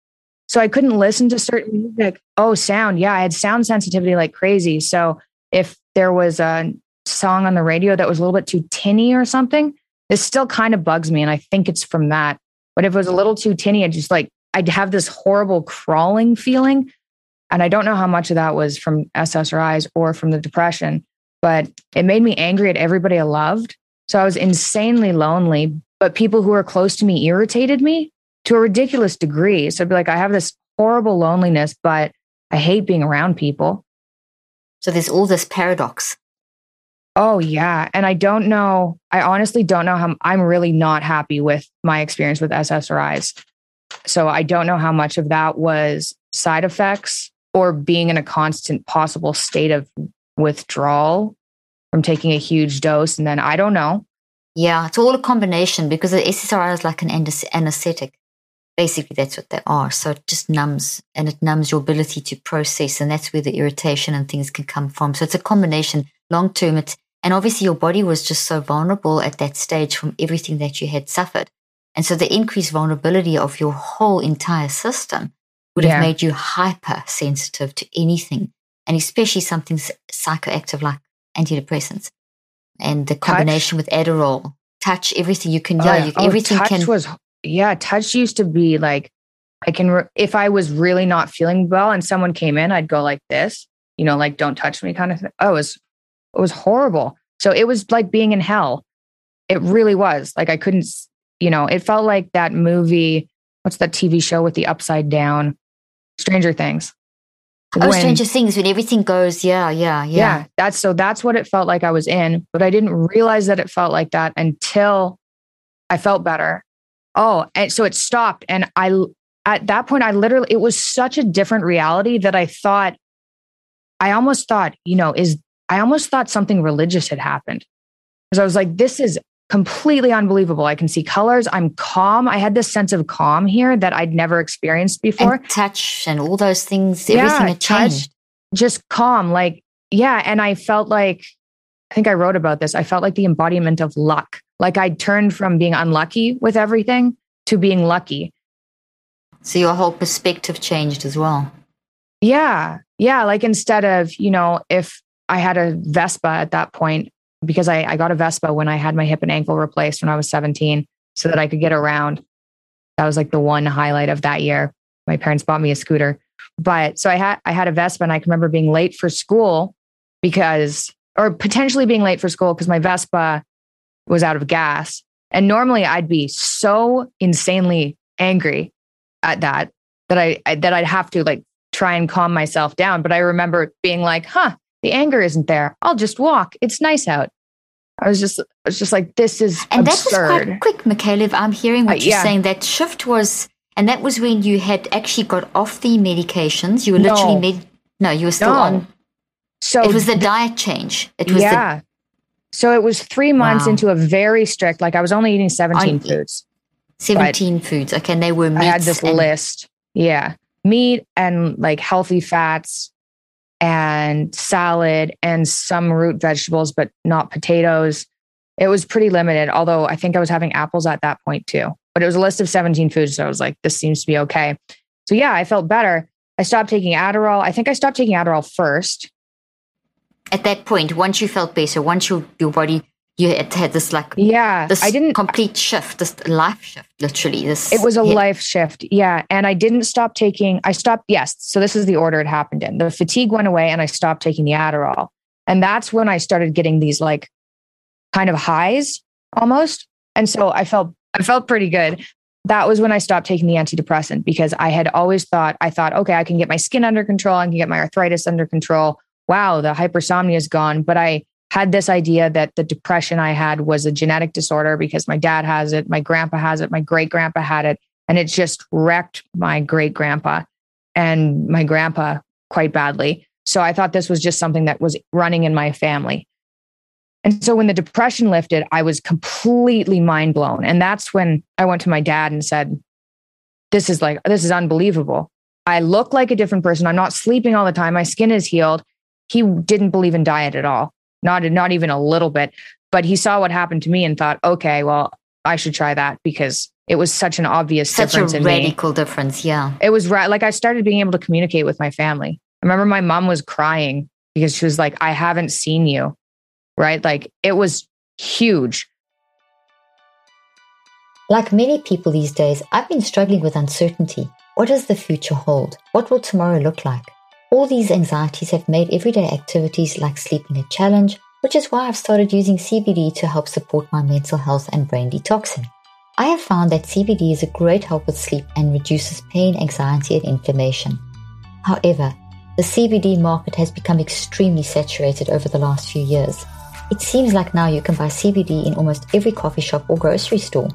So I couldn't listen to certain music. Oh, sound. Yeah, I had sound sensitivity like crazy. So if there was a song on the radio that was a little bit too tinny or something, this still kind of bugs me. And I think it's from that. But if it was a little too tinny, I just like, I'd have this horrible crawling feeling. And I don't know how much of that was from SSRIs or from the depression, but it made me angry at everybody I loved. So I was insanely lonely, but people who were close to me irritated me to a ridiculous degree. So I'd be like, I have this horrible loneliness, but I hate being around people. So there's all this paradox. Oh, yeah. And I don't know, I honestly don't know how I'm really not happy with my experience with SSRIs. So I don't know how much of that was side effects or being in a constant possible state of withdrawal from taking a huge dose. And then I don't know. Yeah, it's all a combination because the SSRI is like an anesthetic. Basically, that's what they are. So it just numbs and it numbs your ability to process. And that's where the irritation and things can come from. So it's a combination. Long term, it's and obviously, your body was just so vulnerable at that stage from everything that you had suffered. And so the increased vulnerability of your whole entire system would yeah. have made you hypersensitive to anything and especially something psychoactive like antidepressants and the combination touch. with Adderall, touch everything you can. Oh, yeah, you, oh, everything touch can. Was yeah, touch used to be like I can re- if I was really not feeling well and someone came in, I'd go like this, you know, like don't touch me kind of thing. Oh, it was it was horrible. So it was like being in hell. It really was. Like I couldn't, you know, it felt like that movie. What's that TV show with the upside down? Stranger Things. Oh, when, Stranger Things, when everything goes, yeah, yeah, yeah. Yeah, that's so that's what it felt like I was in, but I didn't realize that it felt like that until I felt better. Oh, and so it stopped. And I, at that point, I literally, it was such a different reality that I thought, I almost thought, you know, is, I almost thought something religious had happened. Because I was like, this is completely unbelievable. I can see colors. I'm calm. I had this sense of calm here that I'd never experienced before. And touch and all those things, everything yeah, had changed. just calm. Like, yeah. And I felt like, I think I wrote about this. I felt like the embodiment of luck. Like I'd turned from being unlucky with everything to being lucky. So your whole perspective changed as well. Yeah. Yeah. Like instead of, you know, if I had a Vespa at that point, because I, I got a Vespa when I had my hip and ankle replaced when I was 17 so that I could get around. That was like the one highlight of that year. My parents bought me a scooter. But so I had I had a Vespa and I can remember being late for school because or potentially being late for school because my Vespa was out of gas. And normally I'd be so insanely angry at that that I, I that I'd have to like try and calm myself down. But I remember being like, huh, the anger isn't there. I'll just walk. It's nice out. I was just, I was just like, this is and absurd. that was quite quick, Mikhaila. I'm hearing what uh, you're yeah. saying. That shift was, and that was when you had actually got off the medications. You were literally no. med. No, you were still no. on. So it was the, the diet change. It was yeah. The, so it was three months wow. into a very strict. Like I was only eating seventeen I, foods. Seventeen foods. Okay, and they were. I had this and, list. Yeah, meat and like healthy fats, and salad and some root vegetables, but not potatoes. It was pretty limited, although I think I was having apples at that point too. But it was a list of 17 foods. So I was like, this seems to be okay. So yeah, I felt better. I stopped taking Adderall. I think I stopped taking Adderall first. At that point, once you felt better, once your, your body you had, had this like yeah this i didn't complete shift this life shift literally this it was a hit. life shift yeah and i didn't stop taking i stopped yes so this is the order it happened in. The fatigue went away and i stopped taking the adderall and that's when i started getting these like kind of highs almost and so i felt i felt pretty good. That was when i stopped taking the antidepressant because i had always thought i thought okay i can get my skin under control i can get my arthritis under control. Wow the hypersomnia is gone but i had this idea that the depression I had was a genetic disorder because my dad has it, my grandpa has it, my great grandpa had it, and it just wrecked my great grandpa and my grandpa quite badly. So I thought this was just something that was running in my family. And so when the depression lifted, I was completely mind blown. And that's when I went to my dad and said, This is like, this is unbelievable. I look like a different person. I'm not sleeping all the time. My skin is healed. He didn't believe in diet at all not not even a little bit. But he saw what happened to me and thought, okay, well, I should try that because it was such an obvious such difference. Such a radical difference, yeah. It was right. Like I started being able to communicate with my family. I remember my mom was crying because she was like, I haven't seen you. Right. Like it was huge. Like many people these days, I've been struggling with uncertainty. What does the future hold? What will tomorrow look like? All these anxieties have made everyday activities like sleeping a challenge, which is why I've started using CBD to help support my mental health and brain detoxing. I have found that CBD is a great help with sleep and reduces pain, anxiety, and inflammation. However, the CBD market has become extremely saturated over the last few years. It seems like now you can buy CBD in almost every coffee shop or grocery store.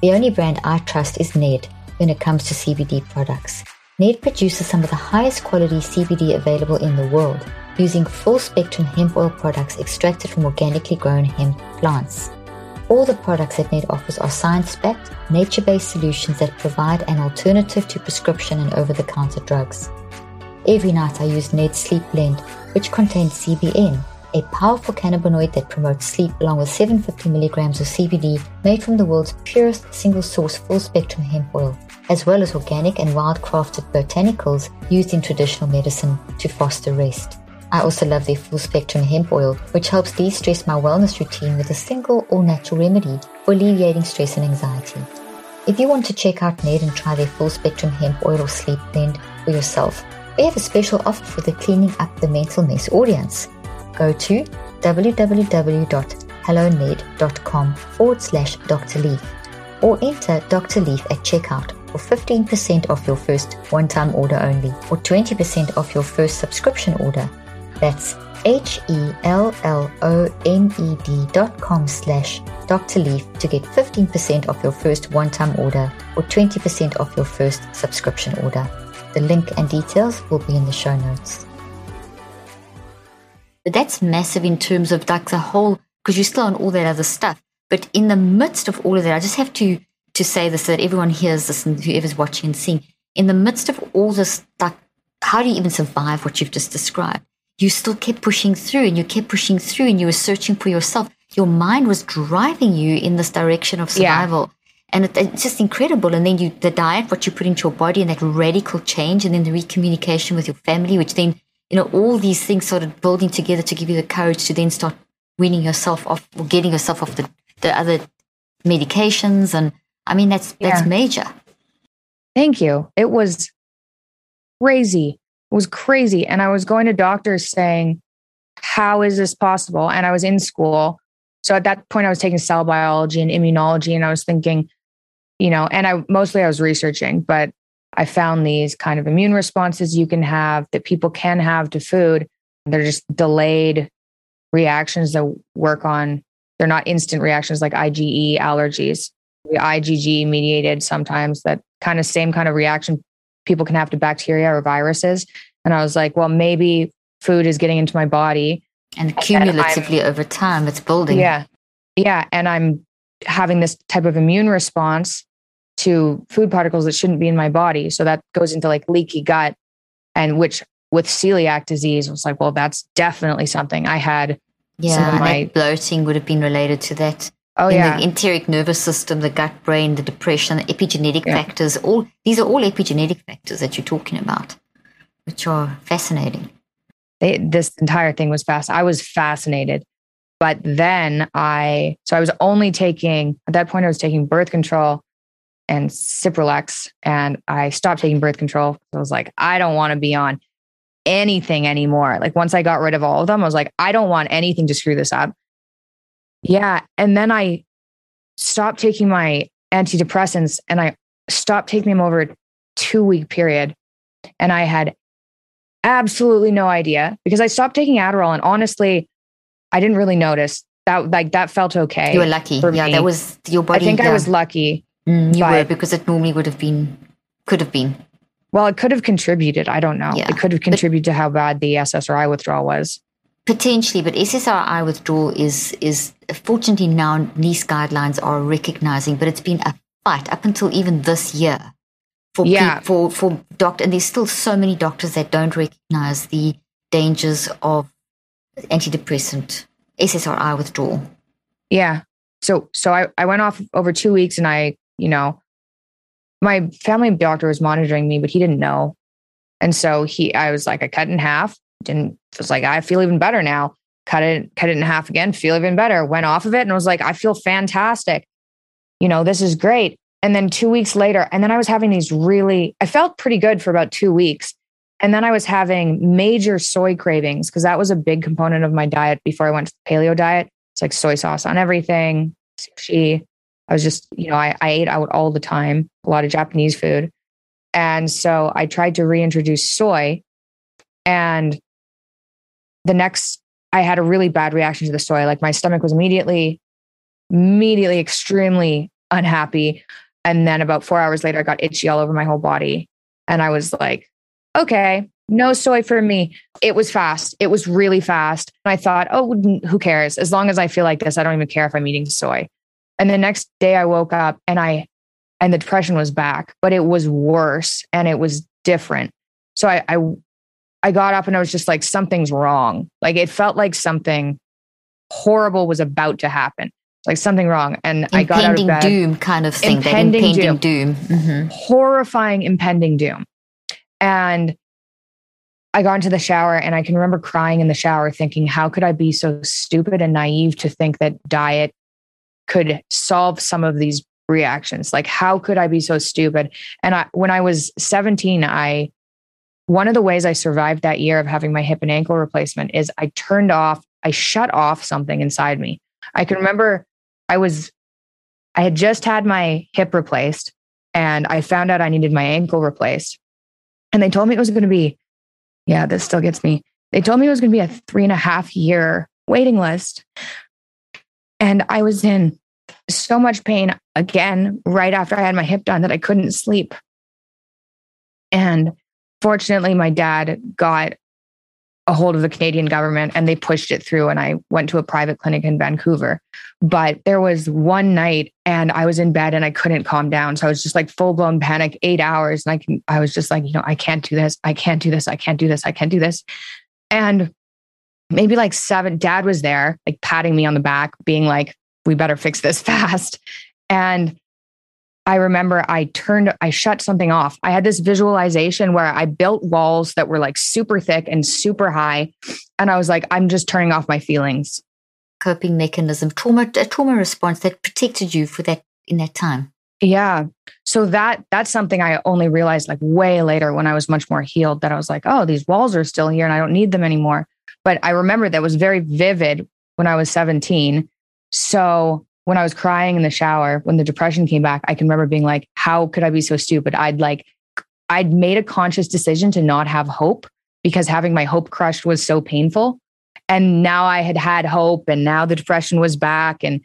The only brand I trust is Ned when it comes to CBD products. Ned produces some of the highest quality CBD available in the world using full spectrum hemp oil products extracted from organically grown hemp plants. All the products that Ned offers are science backed, nature based solutions that provide an alternative to prescription and over the counter drugs. Every night I use Ned's Sleep Blend, which contains CBN, a powerful cannabinoid that promotes sleep along with 750 milligrams of CBD made from the world's purest single source full spectrum hemp oil as well as organic and wild crafted botanicals used in traditional medicine to foster rest. I also love their full spectrum hemp oil, which helps de stress my wellness routine with a single all natural remedy for alleviating stress and anxiety. If you want to check out Ned and try their full spectrum hemp oil or sleep blend for yourself, we have a special offer for the Cleaning Up the Mental Mess audience. Go to www.helloned.com forward slash Dr. Leaf or enter Dr. Leaf at checkout for 15% off your first one time order only or 20% off your first subscription order. That's H E L L O N E D dot com slash Dr. Leaf to get 15% off your first one time order or 20% off your first subscription order. The link and details will be in the show notes. But that's massive in terms of like the whole, because you're still on all that other stuff. But in the midst of all of that, I just have to to say this so that everyone hears this and whoever's watching and seeing. In the midst of all this, like, how do you even survive what you've just described? You still kept pushing through and you kept pushing through and you were searching for yourself. Your mind was driving you in this direction of survival. Yeah. And it, it's just incredible. And then you, the diet, what you put into your body and that radical change and then the recommunication with your family, which then, you know, all these things started building together to give you the courage to then start weaning yourself off or getting yourself off the, the other medications. And I mean, that's, that's yeah. major. Thank you. It was crazy. It was crazy. And I was going to doctors saying, how is this possible? And I was in school. So at that point, I was taking cell biology and immunology. And I was thinking, you know, and I mostly I was researching, but I found these kind of immune responses you can have that people can have to food. They're just delayed reactions that work on, they're not instant reactions like IgE allergies, IgG mediated sometimes that kind of same kind of reaction people can have to bacteria or viruses. And I was like, well, maybe food is getting into my body. And cumulatively and over time, it's building. Yeah. Yeah. And I'm having this type of immune response to food particles that shouldn't be in my body. So that goes into like leaky gut, and which with celiac disease was like, well, that's definitely something I had. Yeah, my bloating would have been related to that. Oh in yeah, the enteric nervous system, the gut brain, the depression, the epigenetic yeah. factors. All these are all epigenetic factors that you're talking about, which are fascinating. They, this entire thing was fast. I was fascinated, but then I so I was only taking at that point I was taking birth control and Cipralex, and I stopped taking birth control. I was like, I don't want to be on anything anymore. Like once I got rid of all of them, I was like, I don't want anything to screw this up. Yeah. And then I stopped taking my antidepressants and I stopped taking them over a two week period. And I had absolutely no idea because I stopped taking Adderall. And honestly, I didn't really notice that, like, that felt okay. You were lucky. yeah. Me. That was your body. I think yeah. I was lucky. Mm, you but, were because it normally would have been, could have been. Well, it could have contributed. I don't know. Yeah. It could have contributed but, to how bad the SSRI withdrawal was. Potentially, but SSRI withdrawal is is fortunately now these guidelines are recognizing, but it's been a fight up until even this year for yeah. For for doctor, and there's still so many doctors that don't recognize the dangers of antidepressant SSRI withdrawal. Yeah. So so I I went off over two weeks, and I you know my family doctor was monitoring me, but he didn't know, and so he I was like I cut in half didn't was like I feel even better now. Cut it, cut it in half again, feel even better. Went off of it and was like, I feel fantastic. You know, this is great. And then two weeks later, and then I was having these really, I felt pretty good for about two weeks. And then I was having major soy cravings because that was a big component of my diet before I went to the paleo diet. It's like soy sauce on everything, sushi. I was just, you know, I, I ate out all the time, a lot of Japanese food. And so I tried to reintroduce soy. And the next, I had a really bad reaction to the soy. Like my stomach was immediately, immediately extremely unhappy. And then about four hours later, I got itchy all over my whole body. And I was like, okay, no soy for me. It was fast. It was really fast. And I thought, oh, who cares? As long as I feel like this, I don't even care if I'm eating soy. And the next day I woke up and I, and the depression was back, but it was worse and it was different. So I, I I got up and I was just like, something's wrong. Like it felt like something horrible was about to happen, like something wrong. And impending I got out of bed. doom kind of thing. Impending, impending doom. doom. Mm-hmm. Horrifying impending doom. And I got into the shower and I can remember crying in the shower thinking, how could I be so stupid and naive to think that diet could solve some of these reactions? Like, how could I be so stupid? And I, when I was 17, I, one of the ways I survived that year of having my hip and ankle replacement is I turned off, I shut off something inside me. I can remember I was, I had just had my hip replaced and I found out I needed my ankle replaced. And they told me it was going to be yeah, this still gets me. They told me it was going to be a three and a half year waiting list. And I was in so much pain again right after I had my hip done that I couldn't sleep. And fortunately, my dad got a hold of the Canadian government and they pushed it through. And I went to a private clinic in Vancouver. But there was one night and I was in bed and I couldn't calm down. So I was just like full blown panic, eight hours. And I can, I was just like, you know, I can't do this. I can't do this. I can't do this. I can't do this. And maybe like seven, dad was there, like patting me on the back, being like, we better fix this fast. And I remember I turned, I shut something off. I had this visualization where I built walls that were like super thick and super high. And I was like, I'm just turning off my feelings. Coping mechanism, trauma, a trauma response that protected you for that in that time. Yeah. So that that's something I only realized like way later when I was much more healed that I was like, oh, these walls are still here and I don't need them anymore. But I remember that was very vivid when I was 17. So when I was crying in the shower, when the depression came back, I can remember being like, how could I be so stupid? I'd like, I'd made a conscious decision to not have hope because having my hope crushed was so painful. And now I had had hope and now the depression was back. And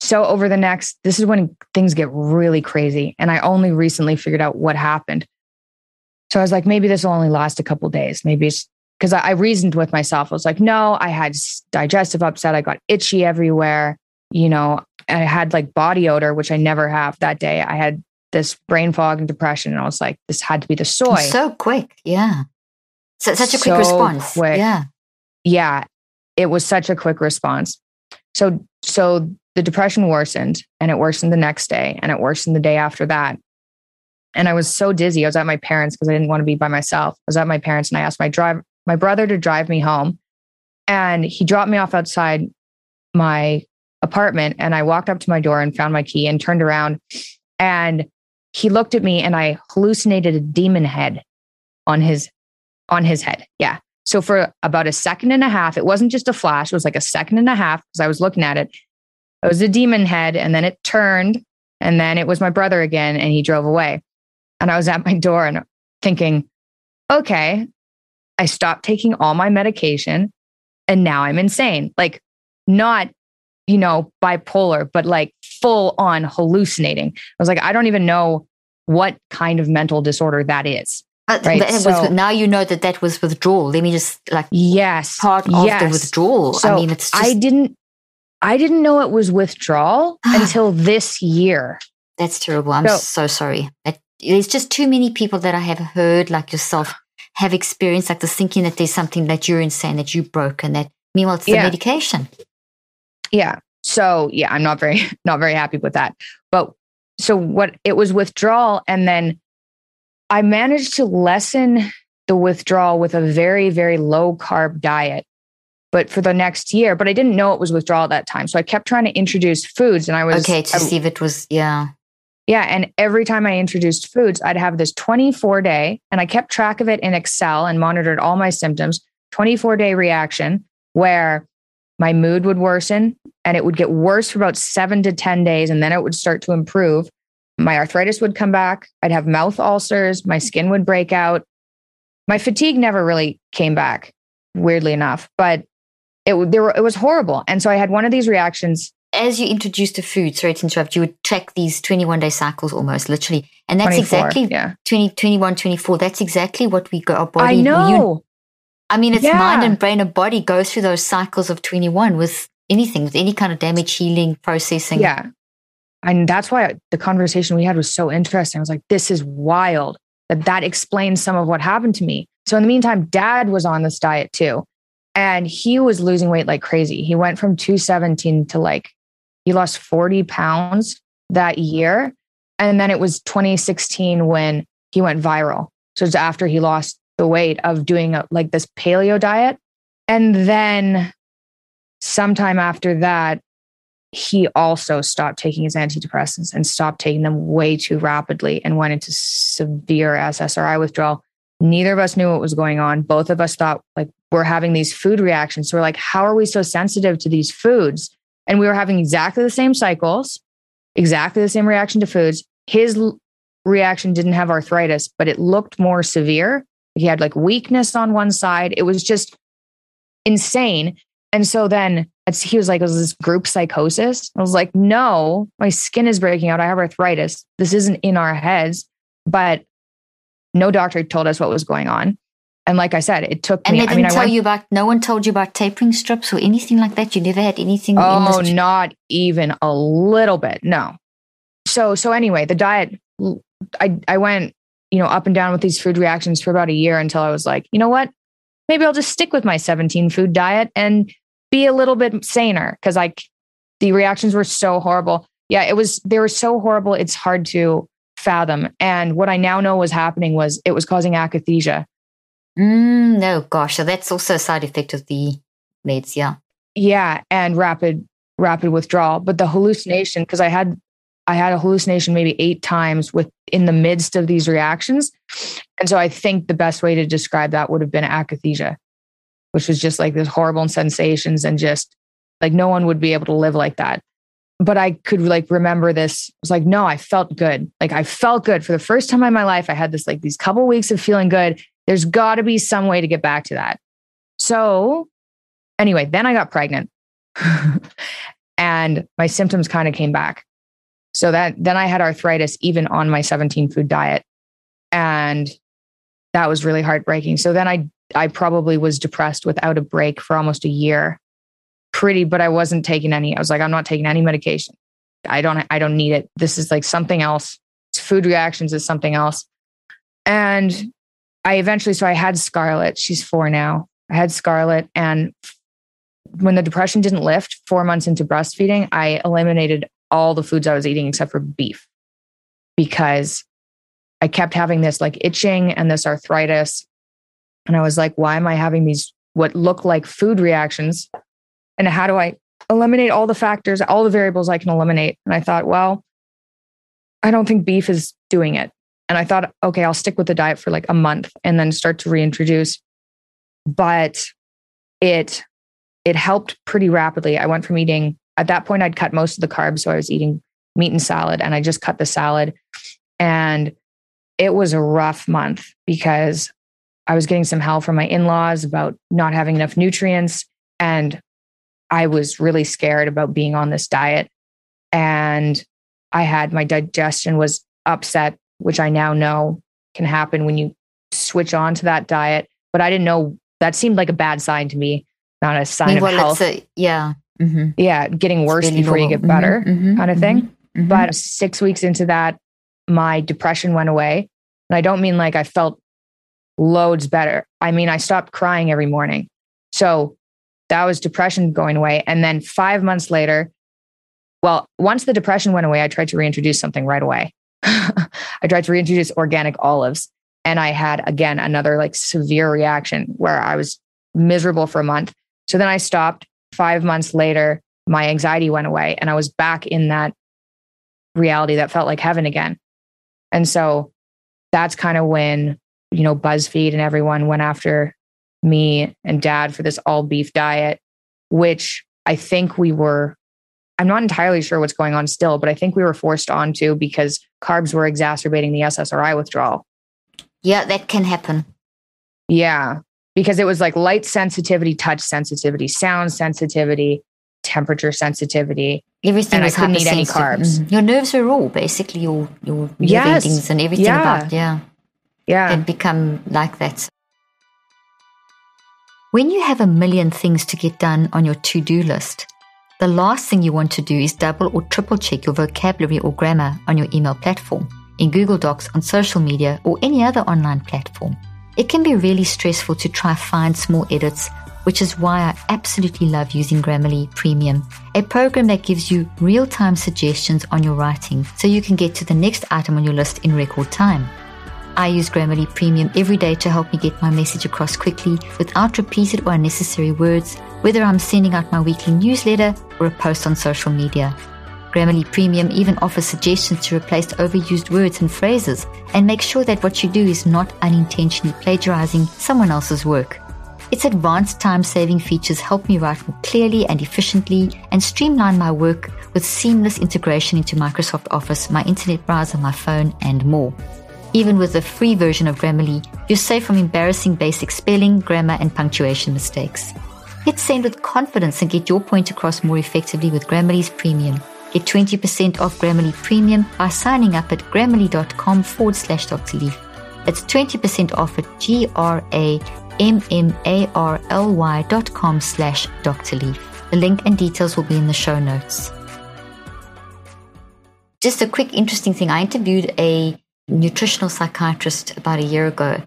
so over the next, this is when things get really crazy. And I only recently figured out what happened. So I was like, maybe this will only last a couple days. Maybe it's because I, I reasoned with myself. I was like, no, I had digestive upset. I got itchy everywhere you know, I had like body odor, which I never have that day. I had this brain fog and depression. And I was like, this had to be the soy. So quick. Yeah. So, such a quick so response. Quick. Yeah. Yeah. It was such a quick response. So, so the depression worsened and it worsened the next day and it worsened the day after that. And I was so dizzy. I was at my parents because I didn't want to be by myself. I was at my parents and I asked my drive, my brother to drive me home. And he dropped me off outside my apartment and I walked up to my door and found my key and turned around and he looked at me and I hallucinated a demon head on his on his head. Yeah. So for about a second and a half, it wasn't just a flash, it was like a second and a half because I was looking at it. It was a demon head and then it turned and then it was my brother again and he drove away. And I was at my door and thinking, okay, I stopped taking all my medication and now I'm insane. Like not you know, bipolar, but like full on hallucinating. I was like, I don't even know what kind of mental disorder that is. Uh, right? That so, was, now you know that that was withdrawal. Let me just like yes, part of yes. the withdrawal. So I mean, it's just, I didn't I didn't know it was withdrawal until this year. That's terrible. I'm so, so sorry. there's just too many people that I have heard, like yourself, have experienced like this thinking that there's something that you're insane, that you broke, and that meanwhile it's the yeah. medication. Yeah. So yeah, I'm not very not very happy with that. But so what it was withdrawal and then I managed to lessen the withdrawal with a very very low carb diet but for the next year but i didn't know it was withdrawal at that time so i kept trying to introduce foods and i was okay to I, see if it was yeah yeah and every time i introduced foods i'd have this 24 day and i kept track of it in excel and monitored all my symptoms 24 day reaction where my mood would worsen and it would get worse for about seven to 10 days. And then it would start to improve. My arthritis would come back. I'd have mouth ulcers. My skin would break out. My fatigue never really came back, weirdly enough, but it, there were, it was horrible. And so I had one of these reactions. As you introduced the food, sorry to interrupt, you would track these 21 day cycles almost literally. And that's exactly yeah. 20, 21, 24. That's exactly what we got our body. I know. I mean, it's yeah. mind and brain and body goes through those cycles of 21 with anything, with any kind of damage healing processing. Yeah. And that's why the conversation we had was so interesting. I was like, this is wild that that explains some of what happened to me. So in the meantime, dad was on this diet too. And he was losing weight like crazy. He went from 217 to like, he lost 40 pounds that year. And then it was 2016 when he went viral. So it's after he lost the weight of doing a, like this paleo diet. And then sometime after that, he also stopped taking his antidepressants and stopped taking them way too rapidly and went into severe SSRI withdrawal. Neither of us knew what was going on. Both of us thought like we're having these food reactions. So we're like, how are we so sensitive to these foods? And we were having exactly the same cycles, exactly the same reaction to foods. His reaction didn't have arthritis, but it looked more severe. He had like weakness on one side. It was just insane. And so then he was like, was this group psychosis? I was like, no, my skin is breaking out. I have arthritis. This isn't in our heads. But no doctor told us what was going on. And like I said, it took and me. they didn't I mean, tell I went, you about. No one told you about tapering strips or anything like that. You never had anything. Oh, this, not even a little bit. No. So so anyway, the diet. I I went you know up and down with these food reactions for about a year until I was like, you know what? Maybe I'll just stick with my 17 food diet and be a little bit saner because like the reactions were so horrible. Yeah, it was. They were so horrible. It's hard to fathom. And what I now know was happening was it was causing akathisia. Mm, no, gosh. So that's also a side effect of the meds. Yeah. Yeah, and rapid rapid withdrawal. But the hallucination, because I had I had a hallucination maybe eight times with in the midst of these reactions. And so I think the best way to describe that would have been akathisia, which was just like this horrible sensations and just like no one would be able to live like that. But I could like remember this. It was like, no, I felt good. Like I felt good for the first time in my life. I had this like these couple weeks of feeling good. There's got to be some way to get back to that. So anyway, then I got pregnant and my symptoms kind of came back. So that then I had arthritis even on my 17 food diet. And that was really heartbreaking. So then I I probably was depressed without a break for almost a year. Pretty, but I wasn't taking any. I was like, I'm not taking any medication. I don't I don't need it. This is like something else. Food reactions is something else. And I eventually, so I had Scarlett. She's four now. I had Scarlett. And when the depression didn't lift four months into breastfeeding, I eliminated all the foods I was eating except for beef because I kept having this like itching and this arthritis. And I was like, why am I having these what look like food reactions? And how do I eliminate all the factors, all the variables I can eliminate? And I thought, well, I don't think beef is doing it. And I thought, okay, I'll stick with the diet for like a month and then start to reintroduce. But it it helped pretty rapidly. I went from eating at that point I'd cut most of the carbs, so I was eating meat and salad and I just cut the salad. And it was a rough month because I was getting some hell from my in-laws about not having enough nutrients and I was really scared about being on this diet and I had my digestion was upset which I now know can happen when you switch on to that diet. But I didn't know that seemed like a bad sign to me, not a sign well, of health. A, yeah. Mm-hmm. Yeah. Getting worse before you get better mm-hmm. kind of thing. Mm-hmm. But six weeks into that, my depression went away. And I don't mean like I felt loads better. I mean, I stopped crying every morning. So that was depression going away. And then five months later, well, once the depression went away, I tried to reintroduce something right away. I tried to reintroduce organic olives and I had again another like severe reaction where I was miserable for a month. So then I stopped. Five months later, my anxiety went away and I was back in that reality that felt like heaven again. And so that's kind of when, you know, BuzzFeed and everyone went after me and dad for this all beef diet, which I think we were I'm not entirely sure what's going on still, but I think we were forced onto because carbs were exacerbating the SSRI withdrawal. Yeah, that can happen. Yeah, because it was like light sensitivity, touch sensitivity, sound sensitivity, temperature sensitivity. Everything and was I couldn't eat any carbs. Mm-hmm. Your nerves were raw, basically. Your your yes. and everything yeah. about yeah, yeah, had become like that. When you have a million things to get done on your to do list, the last thing you want to do is double or triple check your vocabulary or grammar on your email platform, in Google Docs, on social media, or any other online platform. It can be really stressful to try find small edits, which is why I absolutely love using Grammarly Premium, a program that gives you real-time suggestions on your writing so you can get to the next item on your list in record time. I use Grammarly Premium every day to help me get my message across quickly without repeated or unnecessary words, whether I'm sending out my weekly newsletter or a post on social media. Grammarly Premium even offers suggestions to replace overused words and phrases and make sure that what you do is not unintentionally plagiarizing someone else's work. Its advanced time saving features help me write more clearly and efficiently and streamline my work with seamless integration into Microsoft Office, my internet browser, my phone, and more. Even with the free version of Grammarly, you're safe from embarrassing basic spelling, grammar, and punctuation mistakes. Hit send with confidence and get your point across more effectively with Grammarly's Premium. Get 20% off Grammarly Premium by signing up at grammarly.com forward slash Dr. Leaf. That's 20% off at G R A M-M-A-R-L-Y dot com slash Dr. Leaf. The link and details will be in the show notes. Just a quick interesting thing. I interviewed a nutritional psychiatrist about a year ago.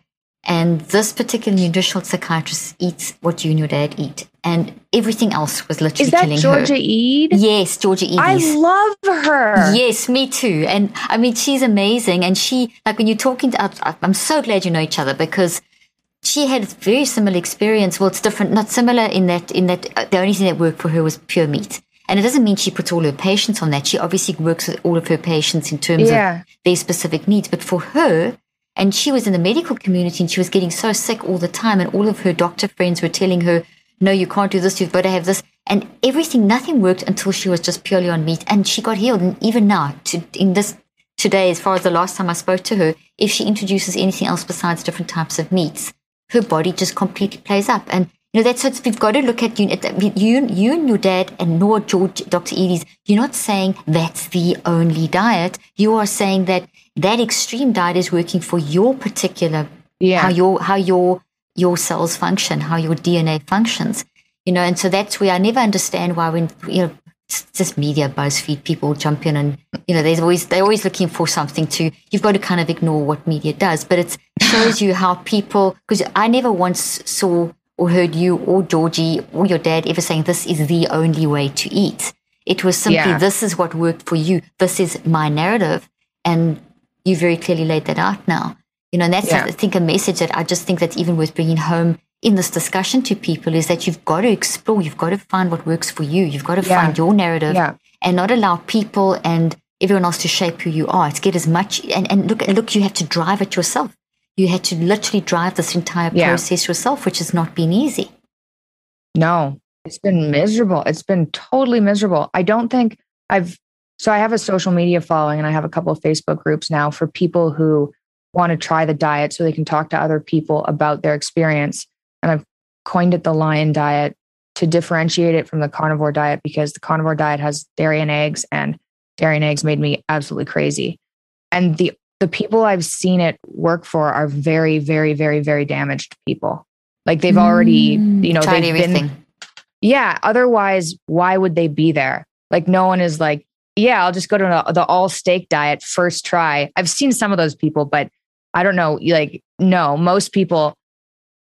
And this particular nutritional psychiatrist eats what you and your dad eat. And everything else was literally Is that killing Georgia her. Yes, Georgia Eades. I love her. Yes, me too. And I mean, she's amazing. And she, like, when you're talking to, I'm so glad you know each other because she had a very similar experience. Well, it's different, not similar in that, in that uh, the only thing that worked for her was pure meat. And it doesn't mean she puts all her patients on that. She obviously works with all of her patients in terms Yeah. of their specific needs. But for her, and she was in the medical community and she was getting so sick all the time. And all of her doctor friends were telling her, no, you can't do this. You've got to have this. And everything, nothing worked until she was just purely on meat. And she got healed. And even now, to, in this today, as far as the last time I spoke to her, if she introduces anything else besides different types of meats, her body just completely plays up. And you know that's what we've got to look at. You, you, you and your dad, and nor George, Dr. Ede's. You're not saying that's the only diet. You are saying that that extreme diet is working for your particular Yeah. how your how your your cells function, how your DNA functions. You know, and so that's where I never understand why when you know it's just media BuzzFeed people jump in and you know there's always they're always looking for something to you've got to kind of ignore what media does, but it shows you how people because I never once saw or heard you or Georgie or your dad ever saying this is the only way to eat. It was simply Yeah. this is what worked for you. This is my narrative, and you very clearly laid that out now. You know, and that's Yeah. I think a message that I just think that's even worth bringing home in this discussion to people is that you've got to explore, you've got to find what works for you, you've got to Yeah. find your narrative, Yeah. and not allow people and everyone else to shape who you are. To get as much and, and look, look, you have to drive it yourself. You had to literally drive this entire process yourself, which has not been easy. No, it's been miserable. It's been totally miserable. I don't think I've, so I have a social media following and I have a couple of Facebook groups now for people who want to try the diet so they can talk to other people about their experience. And I've coined it the lion diet to differentiate it from the carnivore diet because the carnivore diet has dairy and eggs and dairy and eggs made me absolutely crazy. And the, the people I've seen it work for are very, very, very, very damaged people. Like they've already, Mm, you know, tried they've everything. been yeah. Otherwise, why would they be there? Like, no one is like, yeah, I'll just go to the, the all steak diet first try. I've seen some of those people, but I don't know. Like, no, most people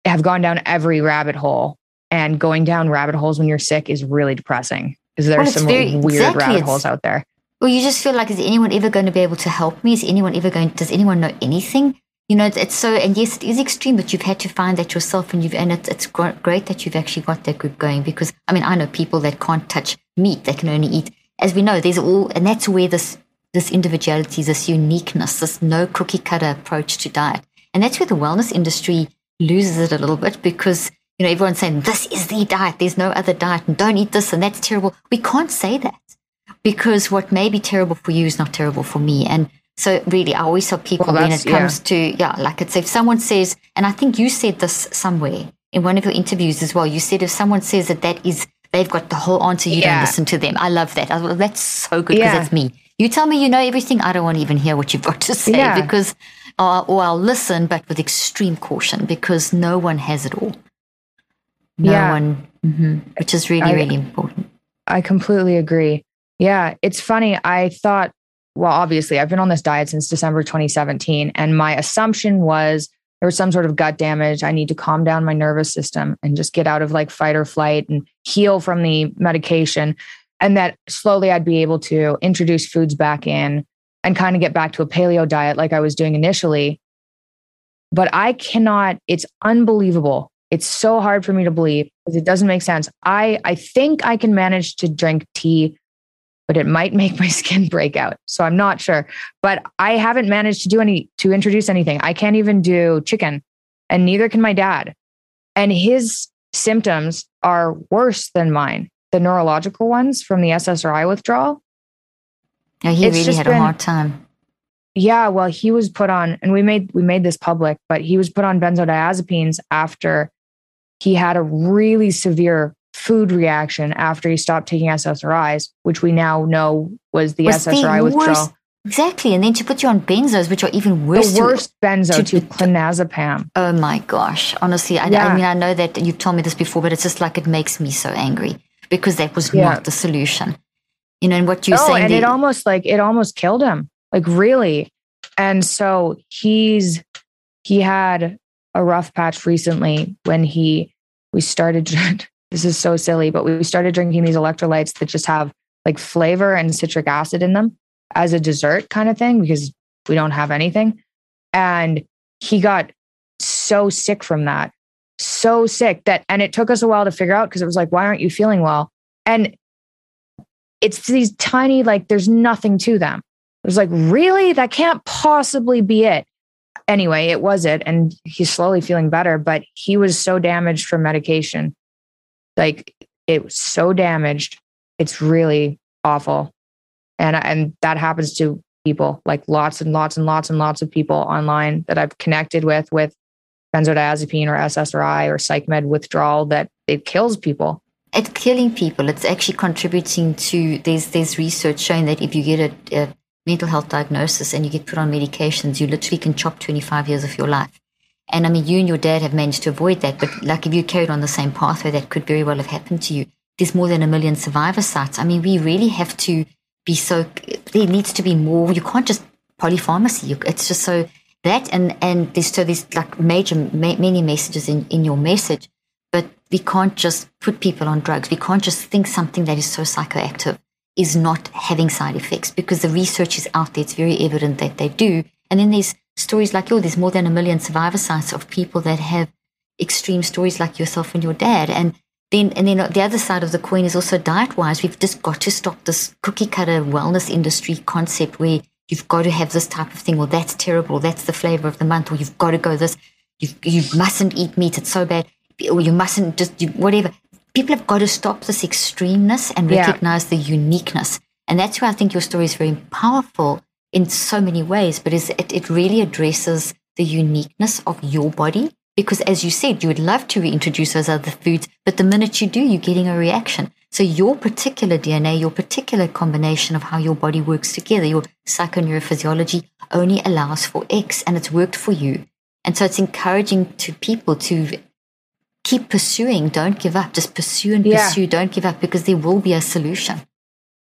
have gone down every rabbit hole, and going down rabbit holes when you're sick is really depressing because there's Well, some very- weird exactly, rabbit holes out there. Well, you just feel like, is anyone ever going to be able to help me? Is anyone ever going, does anyone know anything? You know, it's, it's so, and yes, it is extreme, but you've had to find that yourself and you've, and it's, it's great that you've actually got that group going because, I mean, I know people that can't touch meat, they can only eat, as we know, there's all, and that's where this, this individuality, this uniqueness, this no cookie cutter approach to diet. And that's where the wellness industry loses it a little bit because, you know, everyone's saying, this is the diet, there's no other diet, and don't eat this, and that's terrible. We can't say that because what may be terrible for you is not terrible for me. And so, really, I always tell people Well, when it comes to, yeah, like it's if someone says, and I think you said this somewhere in one of your interviews as well, you said if someone says that that is, they've got the whole answer, you don't listen to them. I love that. I, that's so good because Yeah. that's me. You tell me you know everything, I don't want to even hear what you've got to say Yeah. because, uh, or I'll listen, but with extreme caution because no one has it all. No Yeah. one, mhm, which is really, I- really important. I completely agree. Yeah, it's funny. I thought, well, obviously, I've been on this diet since December 2017, and my assumption was there was some sort of gut damage. I need to calm down my nervous system and just get out of like fight or flight and heal from the medication. And that slowly I'd be able to introduce foods back in and kind of get back to a paleo diet like I was doing initially. but I cannot, it's unbelievable. It's so hard for me to believe because it doesn't make sense. I, I think I can manage to drink tea, but it might make my skin break out. So I'm not sure. But I haven't managed to do any, to introduce anything. I can't even do chicken, and neither can my dad. And his symptoms are worse than mine, the neurological ones from the SSRI withdrawal. Yeah, he it's really had been, a hard time. Yeah, well, he was put on, and we made we made this public, but he was put on benzodiazepines after he had a really severe food reaction after he stopped taking SSRIs, which we now know was the was SSRI the withdrawal. Exactly, and then to put you on benzos, which are even worse. The worst to, benzo to, to, clonazepam. Oh my gosh! Honestly, I, yeah. I, mean, I know that you've told me this before, but it's just like it makes me so angry because that was yeah. not the solution. You know, and what you're oh, saying. and it almost like it almost killed him. Like really. And so he's he had a rough patch recently when he we started this is so silly, but we started drinking these electrolytes that just have like flavor and citric acid in them as a dessert kind of thing because we don't have anything. And he got so sick from that. So sick that and it took us a while to figure out because it was like, why aren't you feeling well? And it's these tiny, like, there's nothing to them. It was like, really? That can't possibly be it. Anyway, it was it. And he's slowly feeling better, but he was so damaged from medication. Like, it was so damaged. It's really awful. And, and that happens to people, like lots and lots and lots and lots of people online that I've connected with, with benzodiazepine or SSRI or psych med withdrawal, that it kills people it's killing people. It's actually contributing to there's there's research showing that if you get a, a, mental health diagnosis and you get put on medications, you literally can chop 25 years of your life. And I mean, you and your dad have managed to avoid that, but like if you carried on the same pathway, that could very well have happened to you. There's more than a million survivor sites. I mean, we really have to be so. There needs to be more. You can't just polypharmacy. It's just so that and and there's so these like major ma- many messages in in your message but we can't just put people on drugs. We can't just think something that is so psychoactive is not having side effects because the research is out there. It's very evident that they do. And then there's stories like yours. There's more than a million survivor sites of people that have extreme stories like yourself and your dad. And then, and then the other side of the coin is also diet wise. We've just got to stop this cookie cutter wellness industry concept where you've got to have this type of thing, or that's terrible, that's the flavor of the month, or you've got to go this, you you mustn't eat meat, it's so bad or you mustn't just do whatever. People have got to stop this extremeness and recognize yeah. the uniqueness. And that's why I think your story is very powerful in so many ways, but is it, it really addresses the uniqueness of your body. Because as you said, you would love to reintroduce those other foods, but the minute you do, you're getting a reaction. So your particular DNA, your particular combination of how your body works together, your psychoneurophysiology only allows for X and it's worked for you. And so it's encouraging to people to keep pursuing. Don't give up. Just pursue and yeah. pursue. Don't give up because there will be a solution.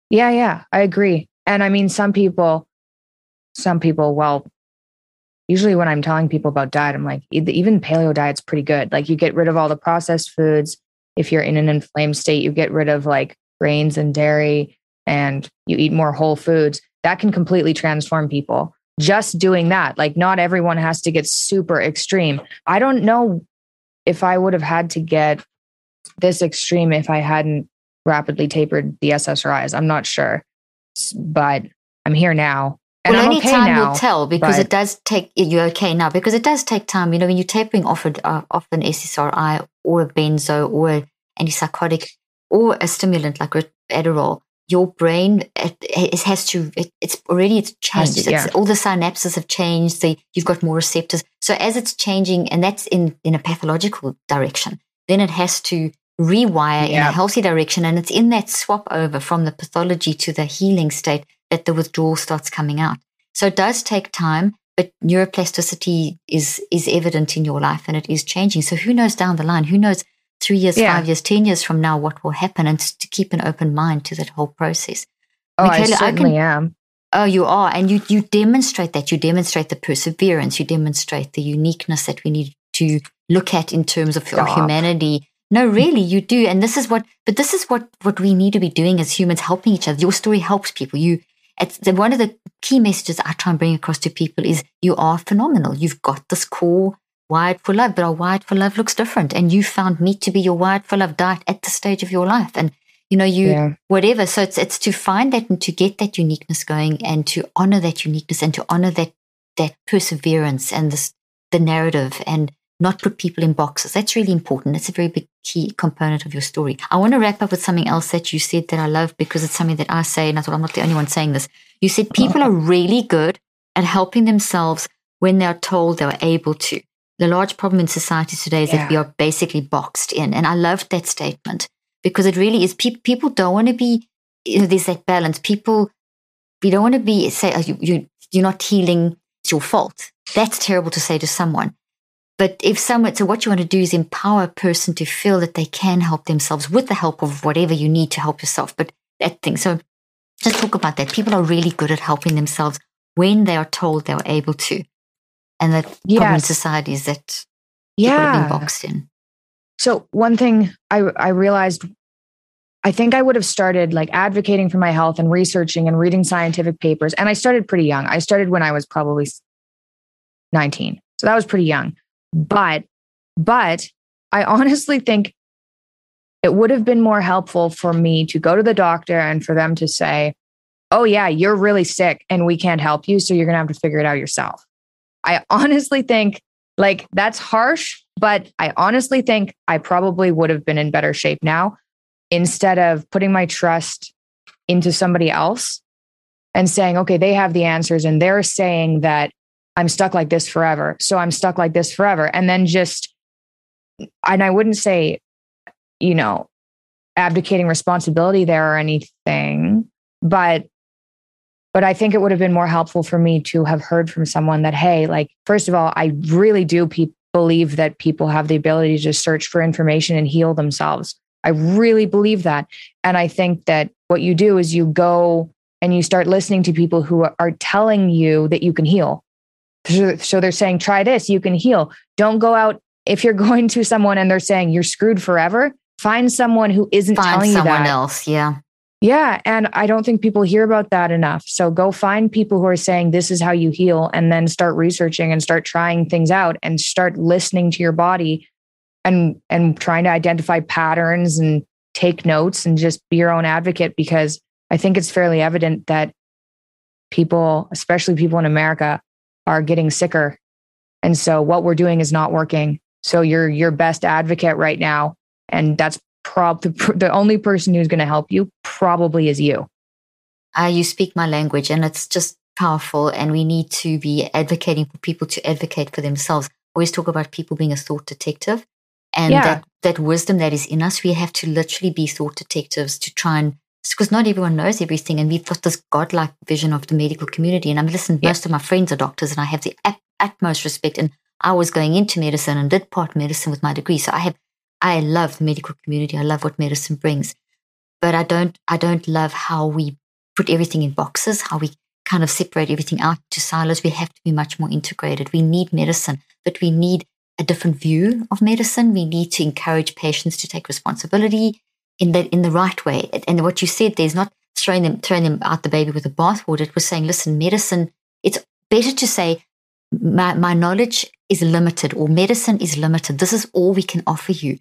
Yeah, yeah, I agree. And I mean, some people, some people, well, usually when I'm telling people about diet, I'm like, even paleo diet's pretty good. Like you get rid of all the processed foods. If you're in an inflamed state, you get rid of like grains and dairy and you eat more whole foods. That can completely transform people. Just doing that. Like not everyone has to get super extreme. I don't know if I would have had to get this extreme if I hadn't rapidly tapered the SSRIs. I'm not sure, but I'm here now. And well, I'm only okay time now, will tell because it does take. You're okay now because it does take time. You know, when you're tapering off, a, uh, off an SSRI or a benzo or an antipsychotic or a stimulant like Adderall, your brain it, has to it, it's already it's changed yeah. it's, all the synapses have changed the, you've got more receptors so as it's changing and that's in in a pathological direction then it has to rewire yeah. in a healthy direction and it's in that swap over from the pathology to the healing state that the withdrawal starts coming out so it does take time but neuroplasticity is is evident in your life and it is changing so who knows down the line who knows three years, yeah. five years, 10 years from now, what will happen and to keep an open mind to that whole process. Oh, Mikhaila, I certainly I can, am. Oh, you are. And you, you demonstrate that. You demonstrate the perseverance. You demonstrate the uniqueness that we need to look at in terms of our humanity. No, really, you do. And this is what, but this is what, what we need to be doing as humans, helping each other. Your story helps people. You, it's the, one of the key messages I try and bring across to people is you are phenomenal. You've got this core wired for love, but our wired for love looks different. And you found meat to be your wired for love diet at the stage of your life. And you know, you yeah. whatever. So it's it's to find that and to get that uniqueness going and to honor that uniqueness and to honor that that perseverance and this the narrative and not put people in boxes. That's really important. That's a very big key component of your story. I want to wrap up with something else that you said that I love because it's something that I say, and I thought I'm not the only one saying this. You said people uh-huh. are really good at helping themselves when they're told they're able to. The large problem in society today is yeah. that we are basically boxed in. And I loved that statement because it really is. Pe- people don't want to be, you know, there's that balance. People, we don't want to be, say, oh, you, you, you're not healing, it's your fault. That's terrible to say to someone. But if someone, so what you want to do is empower a person to feel that they can help themselves with the help of whatever you need to help yourself. But that thing, so just talk about that. People are really good at helping themselves when they are told they're able to. And the yes. problem in society is that yeah. people boxed in. So one thing I, I realized, I think I would have started like advocating for my health and researching and reading scientific papers. And I started pretty young. I started when I was probably 19. So that was pretty young. But, but I honestly think it would have been more helpful for me to go to the doctor and for them to say, oh, yeah, you're really sick and we can't help you. So you're going to have to figure it out yourself. I honestly think like that's harsh, but I honestly think I probably would have been in better shape now instead of putting my trust into somebody else and saying, okay, they have the answers and they're saying that I'm stuck like this forever. So I'm stuck like this forever. And then just, and I wouldn't say, you know, abdicating responsibility there or anything, but but I think it would have been more helpful for me to have heard from someone that, hey, like, first of all, I really do pe- believe that people have the ability to search for information and heal themselves. I really believe that. And I think that what you do is you go and you start listening to people who are telling you that you can heal. So they're saying, try this, you can heal. Don't go out. If you're going to someone and they're saying you're screwed forever, find someone who isn't find telling you that. someone else. Yeah. Yeah. And I don't think people hear about that enough. So go find people who are saying this is how you heal and then start researching and start trying things out and start listening to your body and and trying to identify patterns and take notes and just be your own advocate because I think it's fairly evident that people, especially people in America, are getting sicker. And so what we're doing is not working. So you're your best advocate right now and that's prob the, the only person who's going to help you probably is you. Uh, you speak my language, and it's just powerful. And we need to be advocating for people to advocate for themselves. Always talk about people being a thought detective, and yeah. that that wisdom that is in us. We have to literally be thought detectives to try and because not everyone knows everything, and we've got this godlike vision of the medical community. And I'm listening. Yeah. Most of my friends are doctors, and I have the utmost respect. And I was going into medicine and did part medicine with my degree, so I have I love the medical community. I love what medicine brings, but I don't, I don't love how we put everything in boxes, how we kind of separate everything out to silos. We have to be much more integrated. We need medicine, but we need a different view of medicine. We need to encourage patients to take responsibility in the in the right way. And what you said, there's not throwing them throwing them out the baby with the bathwater. It was saying, listen, medicine. It's better to say my, my knowledge is limited or medicine is limited. This is all we can offer you.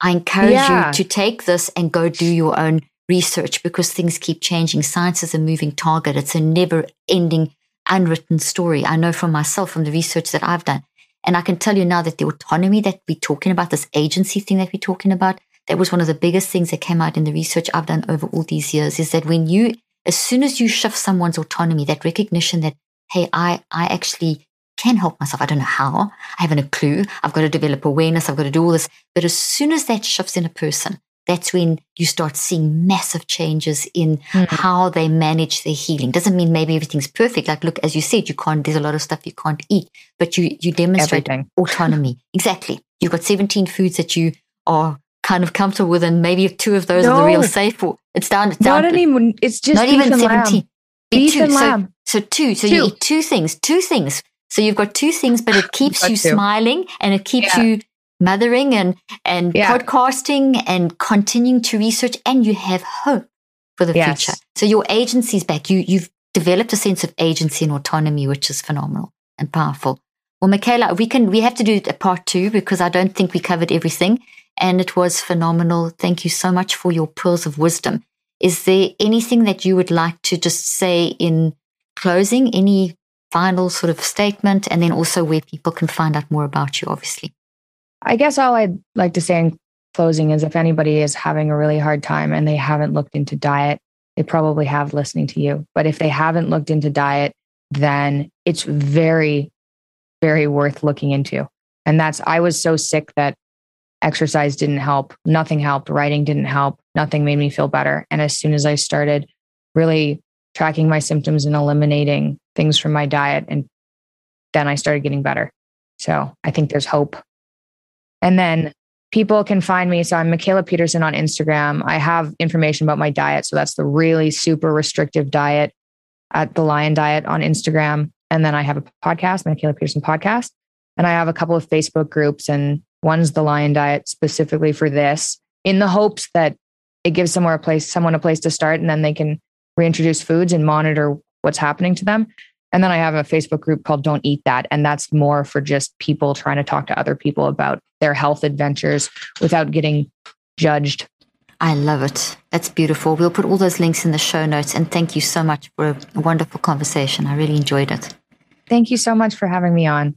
I encourage yeah. you to take this and go do your own research because things keep changing. Science is a moving target. It's a never ending unwritten story. I know from myself, from the research that I've done. And I can tell you now that the autonomy that we're talking about, this agency thing that we're talking about, that was one of the biggest things that came out in the research I've done over all these years is that when you, as soon as you shift someone's autonomy, that recognition that, hey, I, I actually can help myself. I don't know how. I haven't a clue. I've got to develop awareness. I've got to do all this. But as soon as that shifts in a person, that's when you start seeing massive changes in mm. how they manage their healing. Doesn't mean maybe everything's perfect. Like, look, as you said, you can't, there's a lot of stuff you can't eat, but you, you demonstrate Everything. autonomy. exactly. You've got 17 foods that you are kind of comfortable with, and maybe two of those no. are the real safe. It's down, it's down. Not even, it's just not even 17. Lamb. Beef two. and so, lamb. So two. So two. you eat two things, two things so you've got two things, but it keeps you smiling and it keeps yeah. you mothering and, and yeah. podcasting and continuing to research and you have hope for the yes. future. So your agency's back. You, you've developed a sense of agency and autonomy, which is phenomenal and powerful. Well, Mikhaila, we can we have to do a part two because I don't think we covered everything, and it was phenomenal. Thank you so much for your pearls of wisdom. Is there anything that you would like to just say in closing? Any final sort of statement, and then also where people can find out more about you, obviously. I guess all I'd like to say in closing is if anybody is having a really hard time and they haven't looked into diet, they probably have listening to you. But if they haven't looked into diet, then it's very very worth looking into. And that's, I was so sick that exercise didn't help. Nothing helped. Writing didn't help. Nothing made me feel better. And as soon as I started really tracking my symptoms and eliminating things from my diet, and then I started getting better. So I think there's hope. And then people can find me. So I'm Mikhaila Peterson on Instagram. I have information about my diet. So that's the really super restrictive diet at the Lion Diet on Instagram. And then I have a podcast, my Mikhaila Peterson podcast. And I have a couple of Facebook groups, and one's the Lion Diet specifically for this, in the hopes that it gives somewhere a place, someone a place to start, and then they can reintroduce foods and monitor what's happening to them. And then I have a Facebook group called Don't Eat That. And that's more for just people trying to talk to other people about their health adventures without getting judged. I love it. That's beautiful. We'll put all those links in the show notes. And thank you so much for a wonderful conversation. I really enjoyed it. Thank you so much for having me on.